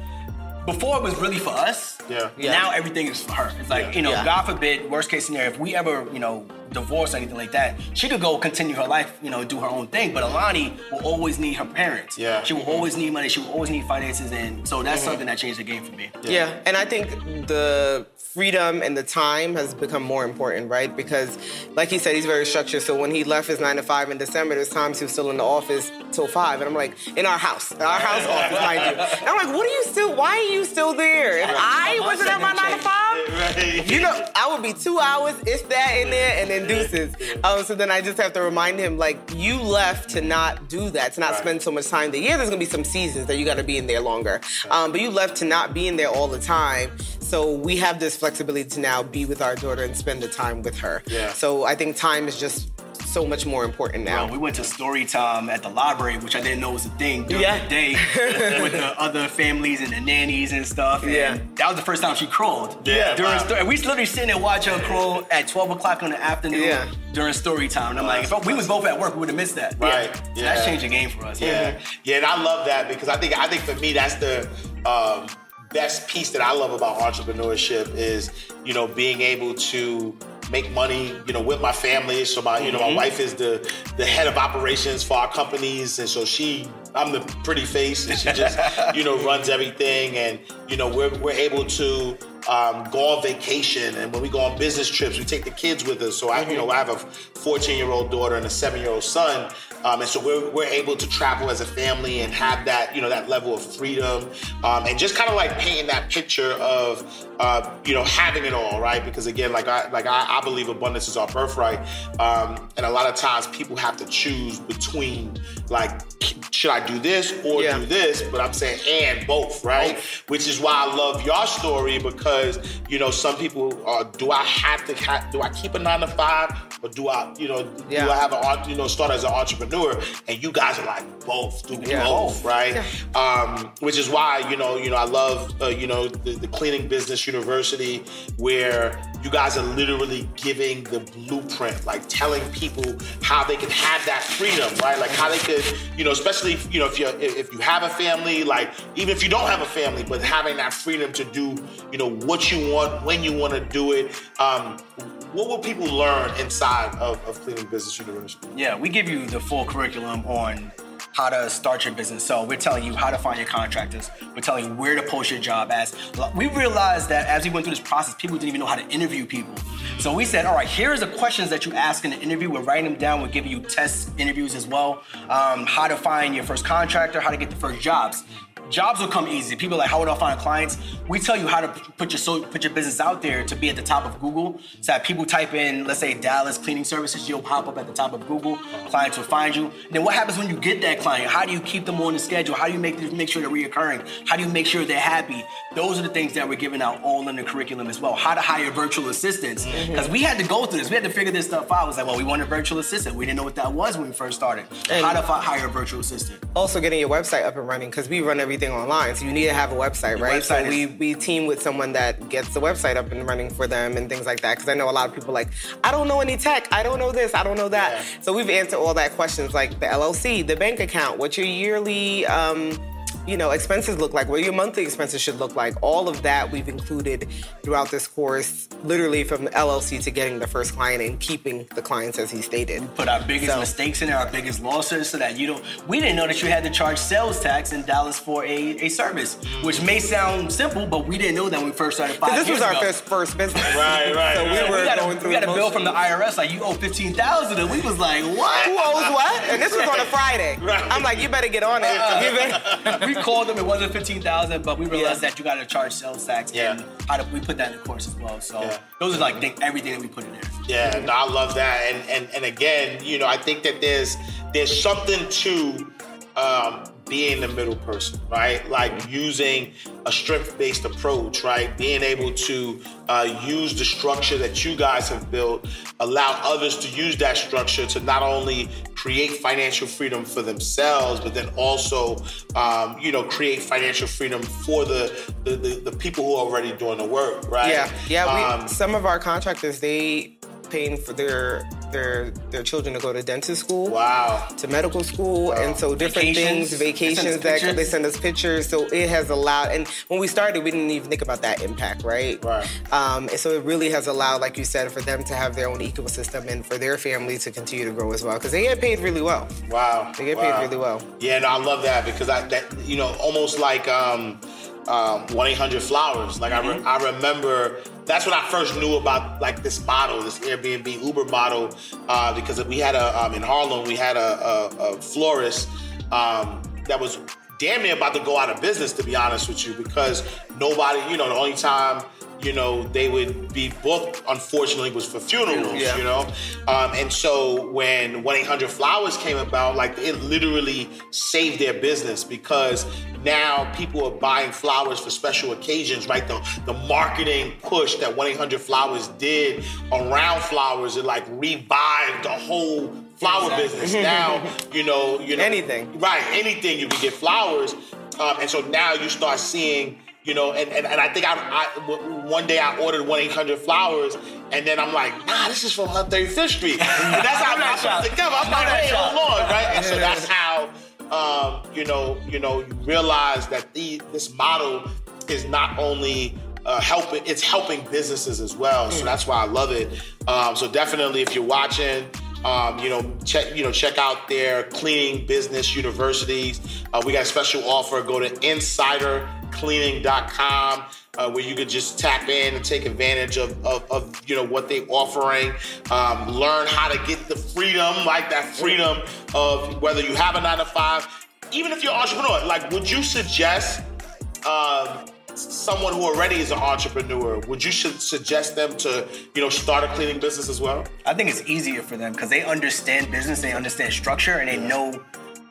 before it was really for us. Yeah. Yeah. Now everything is for her. It's like Yeah. you know, Yeah. God forbid, worst case scenario, if we ever you know divorce or anything like that, she could go continue her life, you know, do her own thing. But Alani will always need her parents. Yeah. She will always need money. She will always need finances, and so Mm-hmm. that's something that changed the game for me. Yeah, and I think the freedom and the time has become more important, right? Because, like he said, he's very structured. So when he left his nine to five in December, there's times he was still in the office till five, and I'm like, in our house, our house office, mind you. And I'm like, what are you still? Why are you still there? If I wasn't at my nine to five, you know, I would be two hours, if that in there, and then deuces. Um, so then I just have to remind him, like, you left to not do that, to not Right. spend so much time there. Yeah, there's gonna be some seasons that you gotta be in there longer. Um, but you left to not be in there all the time. So we have this flexibility to now be with our daughter and spend the time with her. Yeah. So I think time is just so much more important now. Well, we went to story time at the library, which I didn't know was a thing during Yeah. the day <laughs> with the other families and the nannies and stuff. And Yeah. that was the first time she crawled. Yeah, During wow. sto- and we literally sitting there watching her crawl at 12 o'clock in the afternoon Yeah. during story time. And I'm like, if we was both at work, we would have missed that. Right. So Yeah. That's changed the game for us. Yeah, yeah, and I love that because I think I think for me that's the um, best piece that I love about entrepreneurship is you know being able to make money you know with my family. So my you know my wife is the the head of operations for our companies, and so she I'm the pretty face, and she just <laughs> you know runs everything, and you know we're we're able to. Um, go on vacation, and when we go on business trips, we take the kids with us. So I, you know, I have a 14 year old daughter and a seven year old son, um, and so we're, we're able to travel as a family and have that, you know, that level of freedom, um, and just kind of like painting that picture of, uh, you know, having it all, right? Because again, like I, like I, I believe abundance is our birthright, um, and a lot of times people have to choose between, like, should I do this or Yeah. do this? But I'm saying and both, right? Which is why I love your story because you know some people are. Do I have to? Do I keep a nine to five or do I, you know, do I have an you know start as an entrepreneur? And you guys are like both, do Yeah. both, right? Um, which is why you know you know I love uh, you know the, the Cleaning Business University where you guys are literally giving the blueprint, like telling people how they can have that freedom, right? Like how they could, you know, especially if, you know if you if you have a family, like even if you don't have a family, but having that freedom to do, you know, what you want when you want to do it. Um, what will people learn inside of, of Cleaning Business University? Yeah, we give you the full curriculum on how to start your business. So we're telling you how to find your contractors. We're telling you where to post your job as. We realized that as we went through this process, people didn't even know how to interview people. So we said, all right, here's the questions that you ask in the interview. We're writing them down. We're giving you test interviews as well. Um, how to find your first contractor, how to get the first jobs. Jobs will come easy. People are like, how would I find clients? We tell you how to put your so, put your business out there to be at the top of Google. So that people type in, let's say Dallas cleaning services, you'll pop up at the top of Google. Clients will find you. then what happens when you get that client? How do you keep them on the schedule? How do you make make sure they're reoccurring? How do you make sure they're happy? Those are the things that we're giving out all in the curriculum as well. How to hire virtual assistants mm-hmm. because we had to go through this. We had to figure this stuff out. It was like, well, we want a virtual assistant. We didn't know what that was when we first started. And- how to hire a virtual assistant. also getting your website up and running because we run everything online so you need to have a website Your right? Website so we, is- we team with someone that gets the website up and running for them and things like that because i know a lot of people like i don't know any tech. I don't know this. I don't know that. Yeah. so we've answered all that questions like the llc the bank account what your yearly um, you know expenses look like what your monthly expenses should look like all of that we've included throughout this course literally from the llc to getting the first client and keeping the clients as he stated put our biggest So- mistakes in there, our biggest losses, so that you don't. We didn't know that you had to charge sales tax in Dallas for a, a service, which may sound simple, but we didn't know that when we first started five this years was our ago. first first business. <laughs> Right, right, So we were we got going a, through we got a bill from the. IRS like you owe fifteen thousand, and we was like, what? Who owes what? And this was on a <laughs> Friday. Right. I'm like, you better get on it. Uh, you better- <laughs> we called them. It wasn't fifteen thousand, but we realized Yeah. that you got to charge sales tax. Yeah. And how to we put that in the course as well. So Yeah. those are like think, everything that we put in there. Yeah, no, I love that, and and and again, you know, I think that there's there's something to um, being the middle person, right? Like using a strength-based approach, right? Being able to uh, use the structure that you guys have built, allow others to use that structure to not only create financial freedom for themselves, but then also, um, you know, create financial freedom for the the, the the people who are already doing the work, right? yeah, yeah. We, Um, some of our contractors they paying for their their their children to go to dentist school. wow. To medical school, and so different Vacations. things, They vacations that they send us pictures. So it has allowed, and when we started, we didn't even think about that impact, right? Right. Um, and so it really has allowed, like you said, for them to have their own ecosystem and for their family to continue to grow as well, because they get paid really well. Wow. They get wow. paid really well. Yeah, no, I love that because I that you know almost like um um one eight hundred flowers. Like I Mm-hmm. re- I remember that's when I first knew about like this model, this Airbnb Uber model, uh, because we had a um, in Harlem we had a, a, a florist um, that was damn near about to go out of business to be honest with you because nobody you know the only time you know, they would be booked, unfortunately, was for funerals, Yeah. you know? Um, and so when 1 800 Flowers came about, like it literally saved their business because now people are buying flowers for special occasions, right? The, the marketing push that 1 800 Flowers did around flowers, it like revived the whole flower business. <laughs> Now, you know, you know, Anything. right? Anything you can get flowers, um, and so now you start seeing, you know, and and, and I think I one day I ordered one eight hundred flowers, and then I'm like, nah, this is from 135th Street, <laughs> and that's how I put it together. I'm like, hey, hold on, right? And so that's how, um, you know, you know, you realize that the this model is not only uh, helping, it's helping businesses as well. So that's why I love it. Um, so definitely, if you're watching. Um, you know, check you know check out their cleaning business universities. Uh, we got a special offer. Go to insidercleaning.com uh, where you could just tap in and take advantage of, of, of you know what they're offering. Um, learn how to get the freedom, like that freedom of whether you have a nine to five, even if you're an entrepreneur. Like, would you suggest? Um, someone who already is an entrepreneur would you should suggest them to you know start a cleaning business as well I think it's easier for them because they understand business, they understand structure, and they know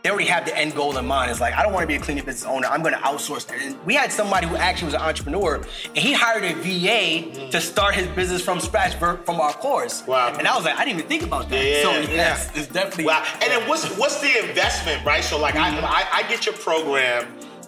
they already have the end goal in mind. It's like I don't want to be a cleaning business owner. I'm going to outsource that. And we had somebody who actually was an entrepreneur, and he hired a VA to start his business from scratch from our course. Wow. And I was like, I didn't even think about that. Yeah, so yeah. yes, it's definitely. Wow. And then what's what's the investment, right? So like I, I I get your program,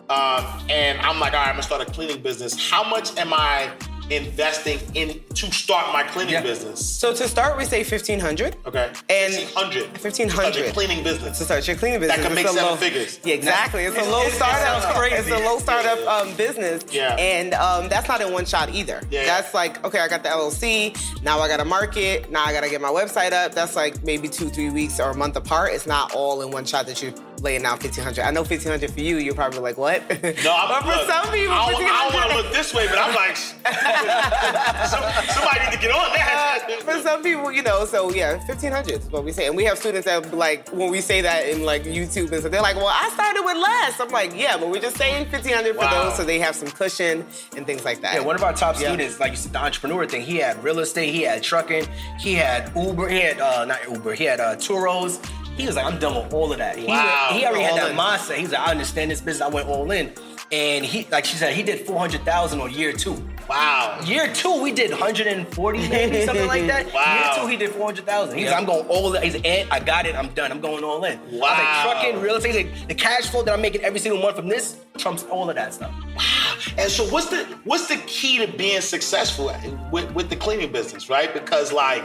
um, and I'm like, all right, I'm gonna start a cleaning business. How much am I investing in to start my cleaning Yeah. business? So to start, we say fifteen hundred. Okay. And 1500. 1500. cleaning business. To start your cleaning business, That can make seven low, figures. Yeah, exactly. It's, It's- a low it- it startup. crazy. It's a low startup Yeah. um, business. Yeah. And um, that's not in one shot either. Yeah. That's like okay, I got the LLC. Now I got to market. Now I got to get my website up. That's like maybe two, three weeks or a month apart. It's not all in one shot that you're laying out fifteen hundred. I know fifteen hundred for you. You're probably like, what? No, I'm but <laughs> for look, some people, I don't, I want to look this way, but I'm like, <laughs> somebody need to get on that. <laughs> for some people, you know, so yeah, fifteen hundred is what we say, and we have students that like when we say that in like YouTube and so they're like, "Well, I started with less." I'm like, "Yeah, but we're just saying fifteen hundred for Wow. those, so they have some cushion and things like that." Yeah, one of our top Yeah. students, like you said, the entrepreneur thing, he had real estate, he had trucking, he had Uber, he had uh, not Uber, he had uh, Turos. He was like, I'm done with all of that. He, Wow. he already had that in. mindset. He was like, I understand this business. I went all in, and he, like she said, he did four hundred thousand on year two. Wow. Year two, we did 140, maybe something like that. <laughs> Wow. Year two, he did 400,000. He's like, I'm going all in. He's like, "Eh, I got it. I'm done. I'm going all in. I was Wow. like, trucking, real estate, like, the cash flow that I'm making every single month from this trumps all of that stuff. Wow. And so, what's the what's the key to being successful with, with the cleaning business, right? Because like,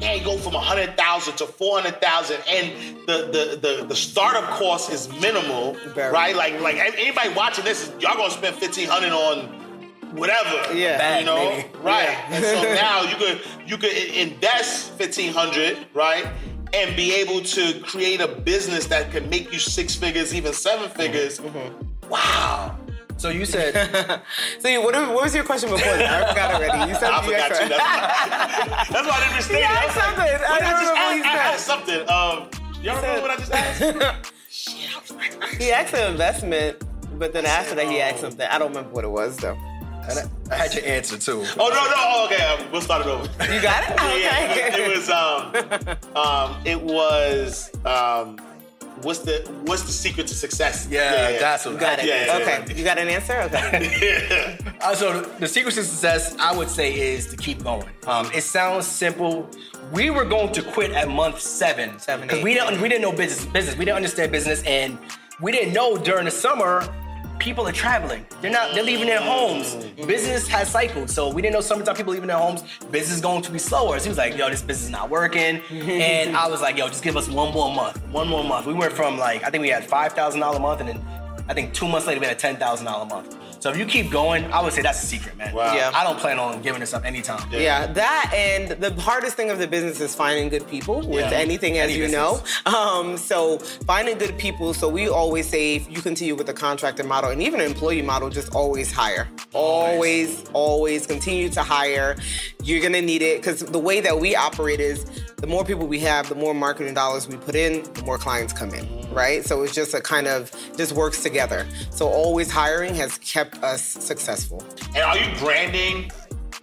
yeah, you go from a hundred thousand to four hundred thousand, and the, the the the startup cost is minimal, Very. right? Like like anybody watching this, y'all gonna spend fifteen hundred on whatever, Yeah. you Bag, know, maybe. right? Yeah. And so <laughs> now you could you could invest fifteen hundred, right? And be able to create a business that can make you six figures, even seven figures. Mm-hmm. Wow. So you said, So, you- what, what was your question before that? I forgot already. You said I you forgot asked- you. That's, <laughs> that's why I didn't understand. He it. I asked was like, something. I did don't just remember what he? I said. asked something. Um, y'all remember what I just asked? <laughs> Shit, I was like, He asked an investment, but then after that, he asked something. I don't remember what it was though. I, I had your answer too. Oh no, no. Oh, okay, um, we'll start it over. You got it? <laughs> Yeah, Okay. yeah, it was um, um, it was um, what's the what's the secret to success? Yeah, that's what You got it. Yeah, yeah, okay. yeah. You got an answer? Okay. <laughs> yeah. Uh, so the secret to success, I would say, is to keep going. Um, it sounds simple. We were going to quit at month seven, Seven, because we didn't we didn't know business. Business. We didn't understand business, and we didn't know during the summer people are traveling. They're not. They're leaving their homes. Business has cycled. so we didn't know summertime people leaving their homes. Business is going to be slower. So he was like, "Yo, this business is not working," <laughs> and I was like, "Yo, just give us one more month. One more month." We went from like I think we had five thousand dollar a month, and then I think two months later we had a ten thousand dollar a month. So if you keep going, I would say that's a secret, man. Wow. Yeah. I don't plan on giving this up anytime. Yeah, that and the hardest thing of the business is finding good people with Yeah. anything, as Any you know. Um, so finding good people. So we always say if you continue with the contractor model and even an employee model, just always hire. Always, always continue to hire. You're gonna need it because the way that we operate is the more people we have, the more marketing dollars we put in, the more clients come in, right? So it's just a kind of just works together. So always hiring has kept us successful. And are you branding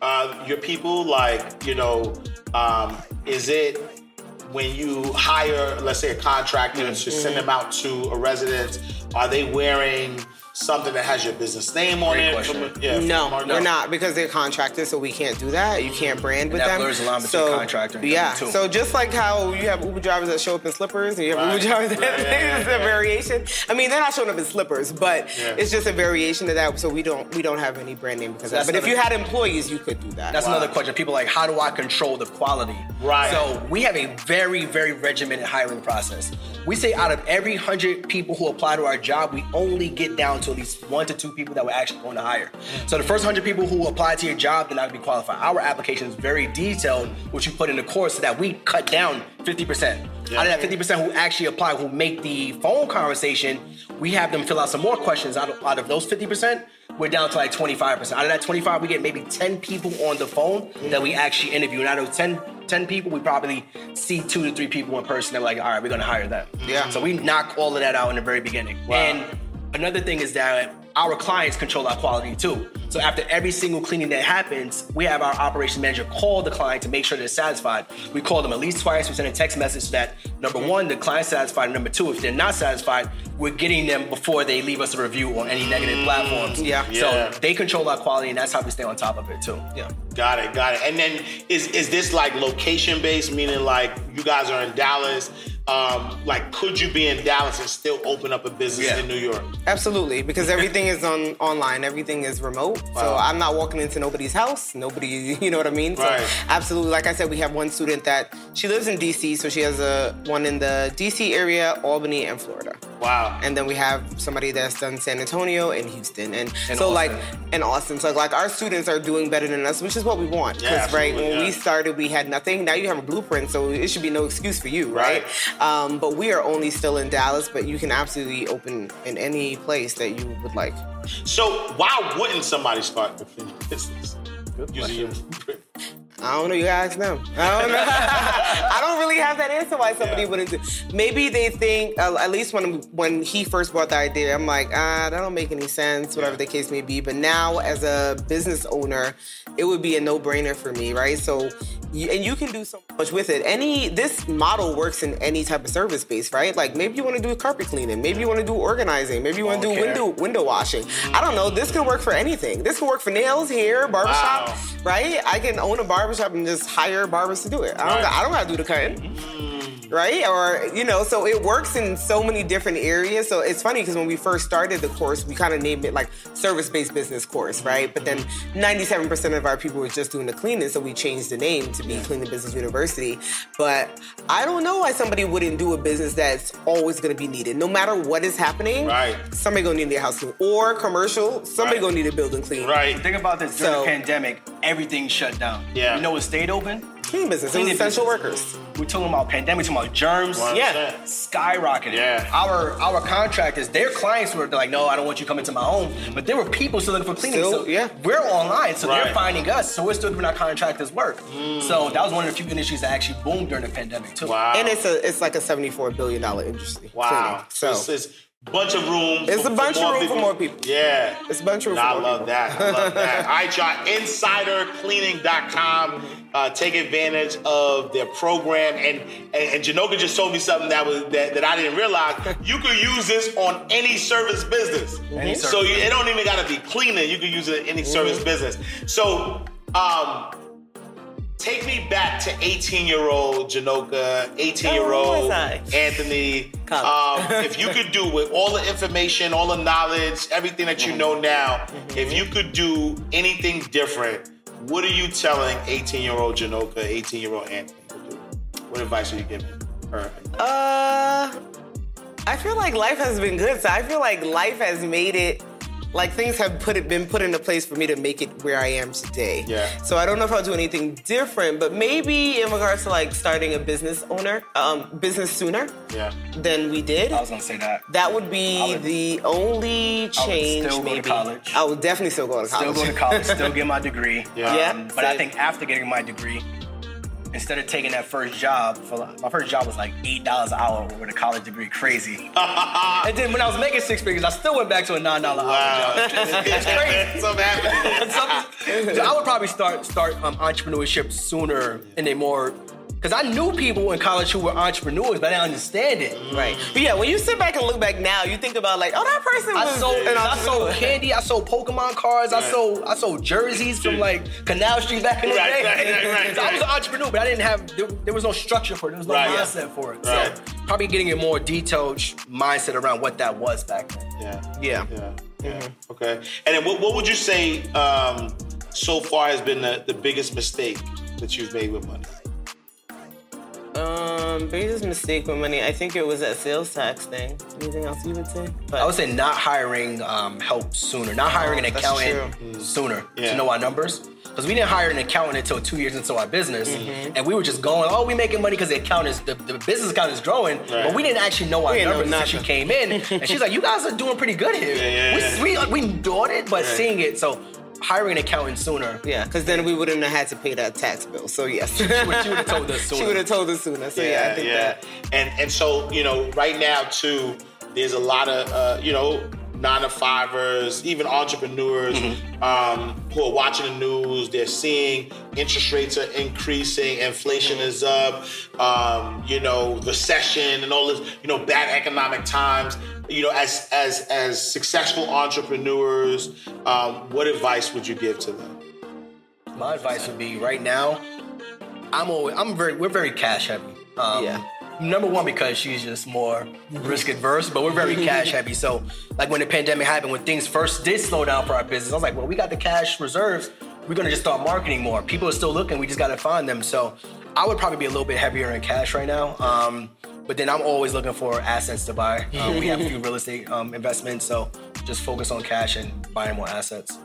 uh, your people? Like, you know, um, is it when you hire, let's say, a contractor to send them out to a residence? Are they wearing something that has your business name on Great it? question. From- yeah, No, from- we're not because they're contractors, so we can't do that. You can't brand with that them. blurs the line between so, contractor and yeah. W-2. So just like how you have Uber drivers that show up in slippers, and you have Right. Uber drivers that Yeah, yeah, yeah, it's a variation. I mean, they're not showing up in slippers, but Yeah. it's just a variation of that. So we don't we don't have any brand name because of that. That's But if you had employees, you could do that. That's another question. People are like, how do I control the quality? Right. So we have a very, very regimented hiring process. We say out of every hundred people who apply to our job, we only get down to at least one to two people that we're actually going to hire. So the first hundred people who apply to your job, they're not gonna be qualified. Our application is very detailed, which you put in the course so that we cut down 50%. Yeah. Out of that 50% who actually apply, who make the phone conversation, we have them fill out some more questions. Out of, out of those 50%, we're down to like 25%. Out of that 25, we get maybe 10 people on the phone that we actually interview. And out of 10, 10 people, we probably see two to three people in person that we're like, all right, we're gonna hire them. Yeah. So we knock all of that out in the very beginning. Wow. And another thing is that our clients control our quality too. So after every single cleaning that happens, we have our operations manager call the client to make sure they're satisfied. We call them at least twice. We send a text message so that number one, the client's satisfied. And number two, if they're not satisfied, we're getting them before they leave us a review on any negative platforms. Yeah. Yeah. So they control our quality, and that's how we stay on top of it too. Yeah. Got it, got it. And then is is this like location based, meaning like you guys are in Dallas? Um, like, could you be in Dallas and still open up a business Yeah. in New York? Absolutely, because everything is on online. Everything is remote. So I'm not walking into nobody's house. Nobody, <laughs> you know what I mean? Right. Absolutely. Like I said, we have one student that she lives in DC, so she has a one in the DC area, Albany, and Florida. Wow. And then we have somebody that's done San Antonio and Houston, and And so Austin. like and Austin. So like our students are doing better than us, which is what we want. Yeah, Because right when yeah. we started, we had nothing. Now you have a blueprint, so it should be no excuse for you, right? Um, but we are only still in Dallas, but you can absolutely open in any place that you would like. So why wouldn't somebody start a cleaning business? Using your blueprint. I don't know. You gotta ask them. I don't know. <laughs> I don't really have that answer why somebody Yeah. wouldn't do. Maybe they think uh, at least when when he first brought the idea, I'm like, ah, that don't make any sense. Whatever the case may be. But now, as a business owner, it would be a no brainer for me, right? So, you, and you can do so much with it. Any this model works in any type of service space, right? Like maybe you want to do carpet cleaning, maybe you want to do organizing, maybe you want to do care. window window washing. I don't know. This can work for anything. This can work for nails, hair, barbershop, Wow. right? I can own a barbershop and just hire barbers to do it. I don't. Right. got- I don't got to do the cutting. Mm-hmm. Right? Or, you know, so it works in so many different areas. So it's funny because when we first started the course, we kind of named it like service based business course, right? But then 97% of our people were just doing the cleaning. So we changed the name to be Cleaning Business University. But I don't know why somebody wouldn't do a business that's always going to be needed. No matter what is happening, Right. somebody going to need their house clean. Or commercial, somebody Right. going to need a building clean. Right. Think about this during So- the pandemic, everything shut down. Yeah. You know what stayed open? Cleaning business. It was Cleaning essential business. workers. We're talking about pandemic, talking about germs. 100%. Yeah, Skyrocketing. Yeah. Our our contractors, their clients were like, no, I don't want you coming to my home. But there were people still looking for cleaning. Still, so yeah. we're online, so Right. they're finding us. So we're still giving our contractors work. Hmm. So that was one of the few industries that actually boomed during the pandemic too. Wow. And it's a it's like a seventy four billion dollar industry. wow. cleaning. So it's, it's a bunch of room. It's a bunch of room for more people. Yeah. It's a bunch of room Nah, I love people. that. I love that. <laughs> All right, y'all. InsiderCleaning.com. Uh, take advantage of their program. And, and and Janoka just told me something that was that, that I didn't realize. <laughs> You could use this on any service business. Any so service you, it don't even got to be cleaning. You can use it in any service business. So. um Take me back to 18 year old Janoka, 18 year old Anthony. Um, <laughs> if you could do with all the information, all the knowledge, everything that you know now, if you could do anything different, what are you telling 18 year old Janoka, 18 year old Anthony to do? What advice are you giving her? Uh, I feel like life has been good. So I feel like life has made it. Like things have put it been put into place for me to make it where I am today. Yeah. So I don't know if I'll do anything different, but maybe in regards to like starting a business owner, um, business sooner Yeah. than we did. I was gonna say that. That would be would- the only change. still go to maybe college. I would definitely still go to college. Still go to college, still <laughs> get my degree. Yeah. Yeah. but I think after getting my degree, instead of taking that first job, for my first job was like eight dollars an hour with a college degree, crazy. <laughs> and then when I was making six figures, I still went back to a nine dollar Wow. hour job. <laughs> It's, crazy. <laughs> Something happened. Something- so I would probably start start um, entrepreneurship sooner in a more because I knew people in college who were entrepreneurs, but I didn't understand it. Right. But yeah, when you sit back and look back now, you think about like, oh, that person was I sold, an I sold candy. I sold Pokemon cards. I sold, I sold jerseys from like Canal Street back in the Right, day. right, right, right, <laughs> So I was an entrepreneur, but I didn't have. There, there was no structure for it. There was no Right, mindset for it. Right. So probably getting a more detailed mindset around what that was back then. Yeah. Yeah. Yeah. Yeah. Okay. And then what, what would you say um, so far has been the, the biggest mistake that you've made with money? Um, biggest mistake with money, I think it was that sales tax thing. Anything else you would say? But I would say not hiring um, help sooner, not hiring an accountant sooner Yeah. to know our numbers. Because we didn't hire an accountant until two years into our business, Mm-hmm. and we were just going, "Oh, we making money because the account is the, the business account is growing," but we didn't actually know our We didn't numbers until she came in, and she's like, "You guys are doing pretty good here." <laughs> Yeah, yeah, we, yeah. we we thought it, but seeing it, so hiring an accountant sooner. yeah, because then we wouldn't have had to pay that tax bill. So yes, she would- she would've told us sooner. <laughs> She would have told us sooner. So yeah, I think that. And and so you know, right now too, there's a lot of uh, you know nine to fivers, even entrepreneurs Mm-hmm. um, who are watching the news. They're seeing interest rates are increasing, inflation is up, um, you know, recession and all this, you know, bad economic times. You know, as as as successful entrepreneurs, um, what advice would you give to them? My advice would be right now. I'm always, I'm very, we're very cash heavy. Um, Yeah. Number one because she's just more risk adverse, but we're very <laughs> cash heavy. So, like when the pandemic happened, when things first did slow down for our business, I was like, well, we got the cash reserves. We're gonna just start marketing more. People are still looking. We just gotta find them. So, I would probably be a little bit heavier in cash right now. Um, but then I'm always looking for assets to buy. Um, we have a few <laughs> real estate um, investments, so just focus on cash and buying more assets.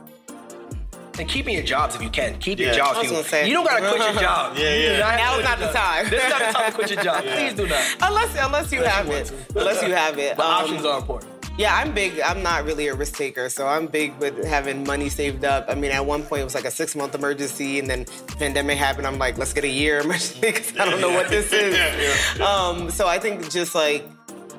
And keeping your jobs if you can. Keep your jobs. I people. say. You don't gotta quit your <laughs> job. Yeah, You do yeah. not have Now is not the time. This is not the time to quit your job. <laughs> Please do not. Unless unless you Unless have you it, unless you have it. But Um, options are important. Yeah, I'm big. I'm not really a risk taker, so I'm big with having money saved up. I mean, at one point it was like a six month emergency, and then the pandemic happened. I'm like, let's get a year emergency <laughs> because I don't know what this is. <laughs> Yeah, Um, so I think just like,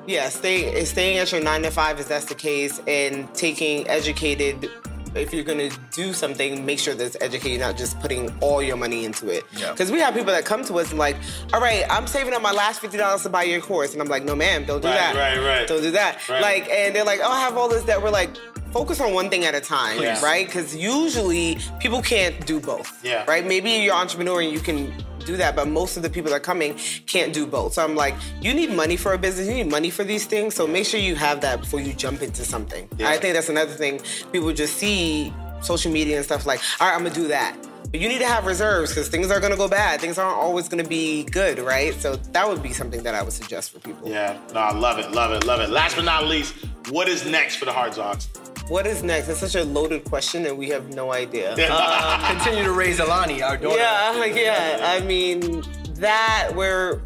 yeah, stay, staying at your nine to five if that's the case, and taking educated. If you're gonna do something, make sure that it's educated, not just putting all your money into it. Yeah. Because we have people that come to us and like, all right, I'm saving up my last fifty dollars to buy your course, and I'm like, no, ma'am, don't do Right, that. right, right. Don't do that. Right. Like, and they're like, oh, I have all this that we're like, focus on one thing at a time, Please. right? Because usually people can't do both. Yeah. Right? Maybe you're an entrepreneur and you can do that, but most of the people that are coming can't do both. So I'm like, you need money for a business, you need money for these things. So make sure you have that before you jump into something. Yeah. I think that's another thing. People just see social media and stuff like, all right, I'm gonna do that. But you need to have reserves because things are gonna go bad. Things aren't always gonna be good, right? So that would be something that I would suggest for people. Yeah, no, I love it, love it, love it. Last but not least, what is next for the Hartzogs? What is next? It's such a loaded question, and we have no idea. <laughs> Uh, continue to raise Alani, our daughter. yeah, <laughs> yeah. I mean, that we're,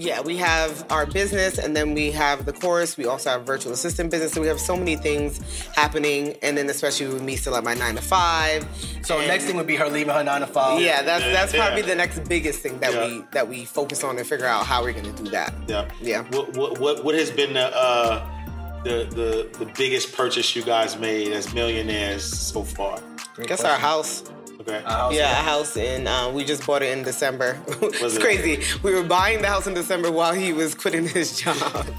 yeah, we have our business, and then we have the course. We also have virtual assistant business. So we have so many things happening, and then especially with me still at my nine to five. So And- next thing would be her leaving her nine to five. Yeah, that's Yeah, that's yeah. probably the next biggest thing that Yeah. we that we focus on and figure out how we're gonna do that. Yeah, Yeah. What what what, what has been the, uh, the the the biggest purchase you guys made as millionaires so far? I guess our house. Okay. House. Yeah, a house in. Uh, we just bought it in December. <laughs> it's Was it? crazy. We were buying the house in December while he was quitting his job.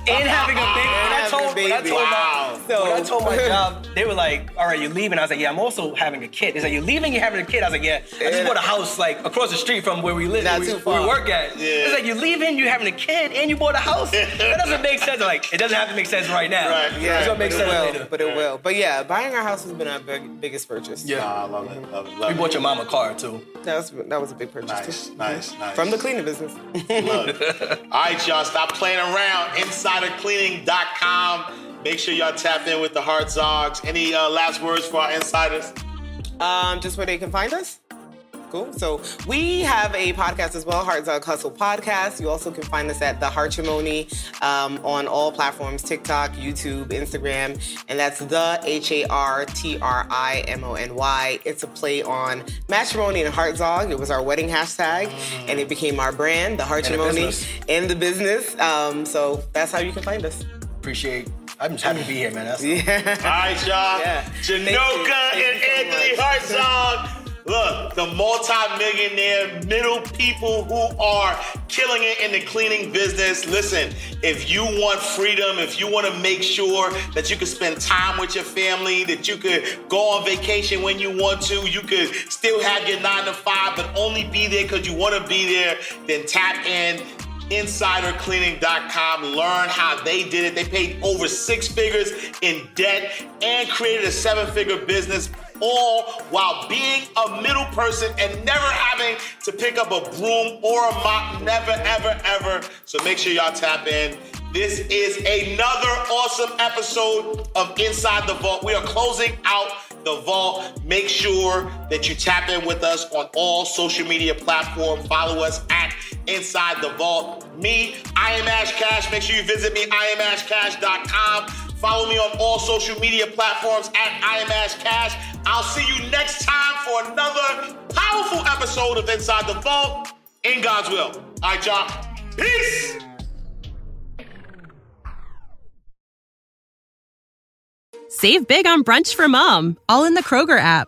And having a baby. When I having a told, when I told Wow. my, So- when I told my <laughs> job, they were like, "All right, you're leaving." I was like, "Yeah, I'm also having a kid." They said, "You're leaving? You're having a kid?" I was like, "Yeah." I just Yeah. bought a house like across the street from where we live, Not where, we, too where we work at. Yeah. It's like you're leaving, you're having a kid, and you bought a house. that doesn't make sense. Like it doesn't have to make sense right now. Right. It's Yeah, gonna make but sense it will. later. But it will. But yeah, buying our house has been our big, biggest purchase. Yeah. Nah, I love it, love it, love We it. bought your mom a car too. that was that was a big purchase Nice, too. nice, nice. From the cleaning business. Love it. <laughs> All right, y'all, stop playing around. InsiderCleaning.com. Make sure y'all tap in with the Hartzogs. Any uh, last words for our insiders? um, just where they can find us. Cool. So we have a podcast as well, Hartzog Hustle Podcast. You also can find us at the Hartrimony um, on all platforms: TikTok, YouTube, Instagram, and that's the H A R T R I M O N Y. It's a play on matrimony and Hartzog. It was our wedding hashtag, mm. and it became our brand, the Hartrimony, in the business. Um, so that's how you can find us. Appreciate I'm just happy to be here, man. That's <laughs> yeah. All right, y'all. Yeah. Janoka and Anthony Hartzog. The multi-millionaire middle people who are killing it in the cleaning business. Listen, if you want freedom, if you want to make sure that you can spend time with your family, that you could go on vacation when you want to, you could still have your nine to five, but only be there because you want to be there, then tap in insidercleaning.com. Learn how they did it. They paid over six figures in debt and created a seven figure business, all while being a middle person and never having to pick up a broom or a mop. Never, ever, ever. So make sure y'all tap in. This is another awesome episode of Inside the Vault. We are closing out the vault. Make sure that you tap in with us on all social media platforms. Follow us at Inside the Vault. Me, I am Ash Cash. Make sure you visit me, I am iamashcash.com. Follow me on all social media platforms at I. I'll see you next time for another powerful episode of Inside the Vault in God's will. All right, y'all. Peace. Save big on brunch for mom, all in the Kroger app.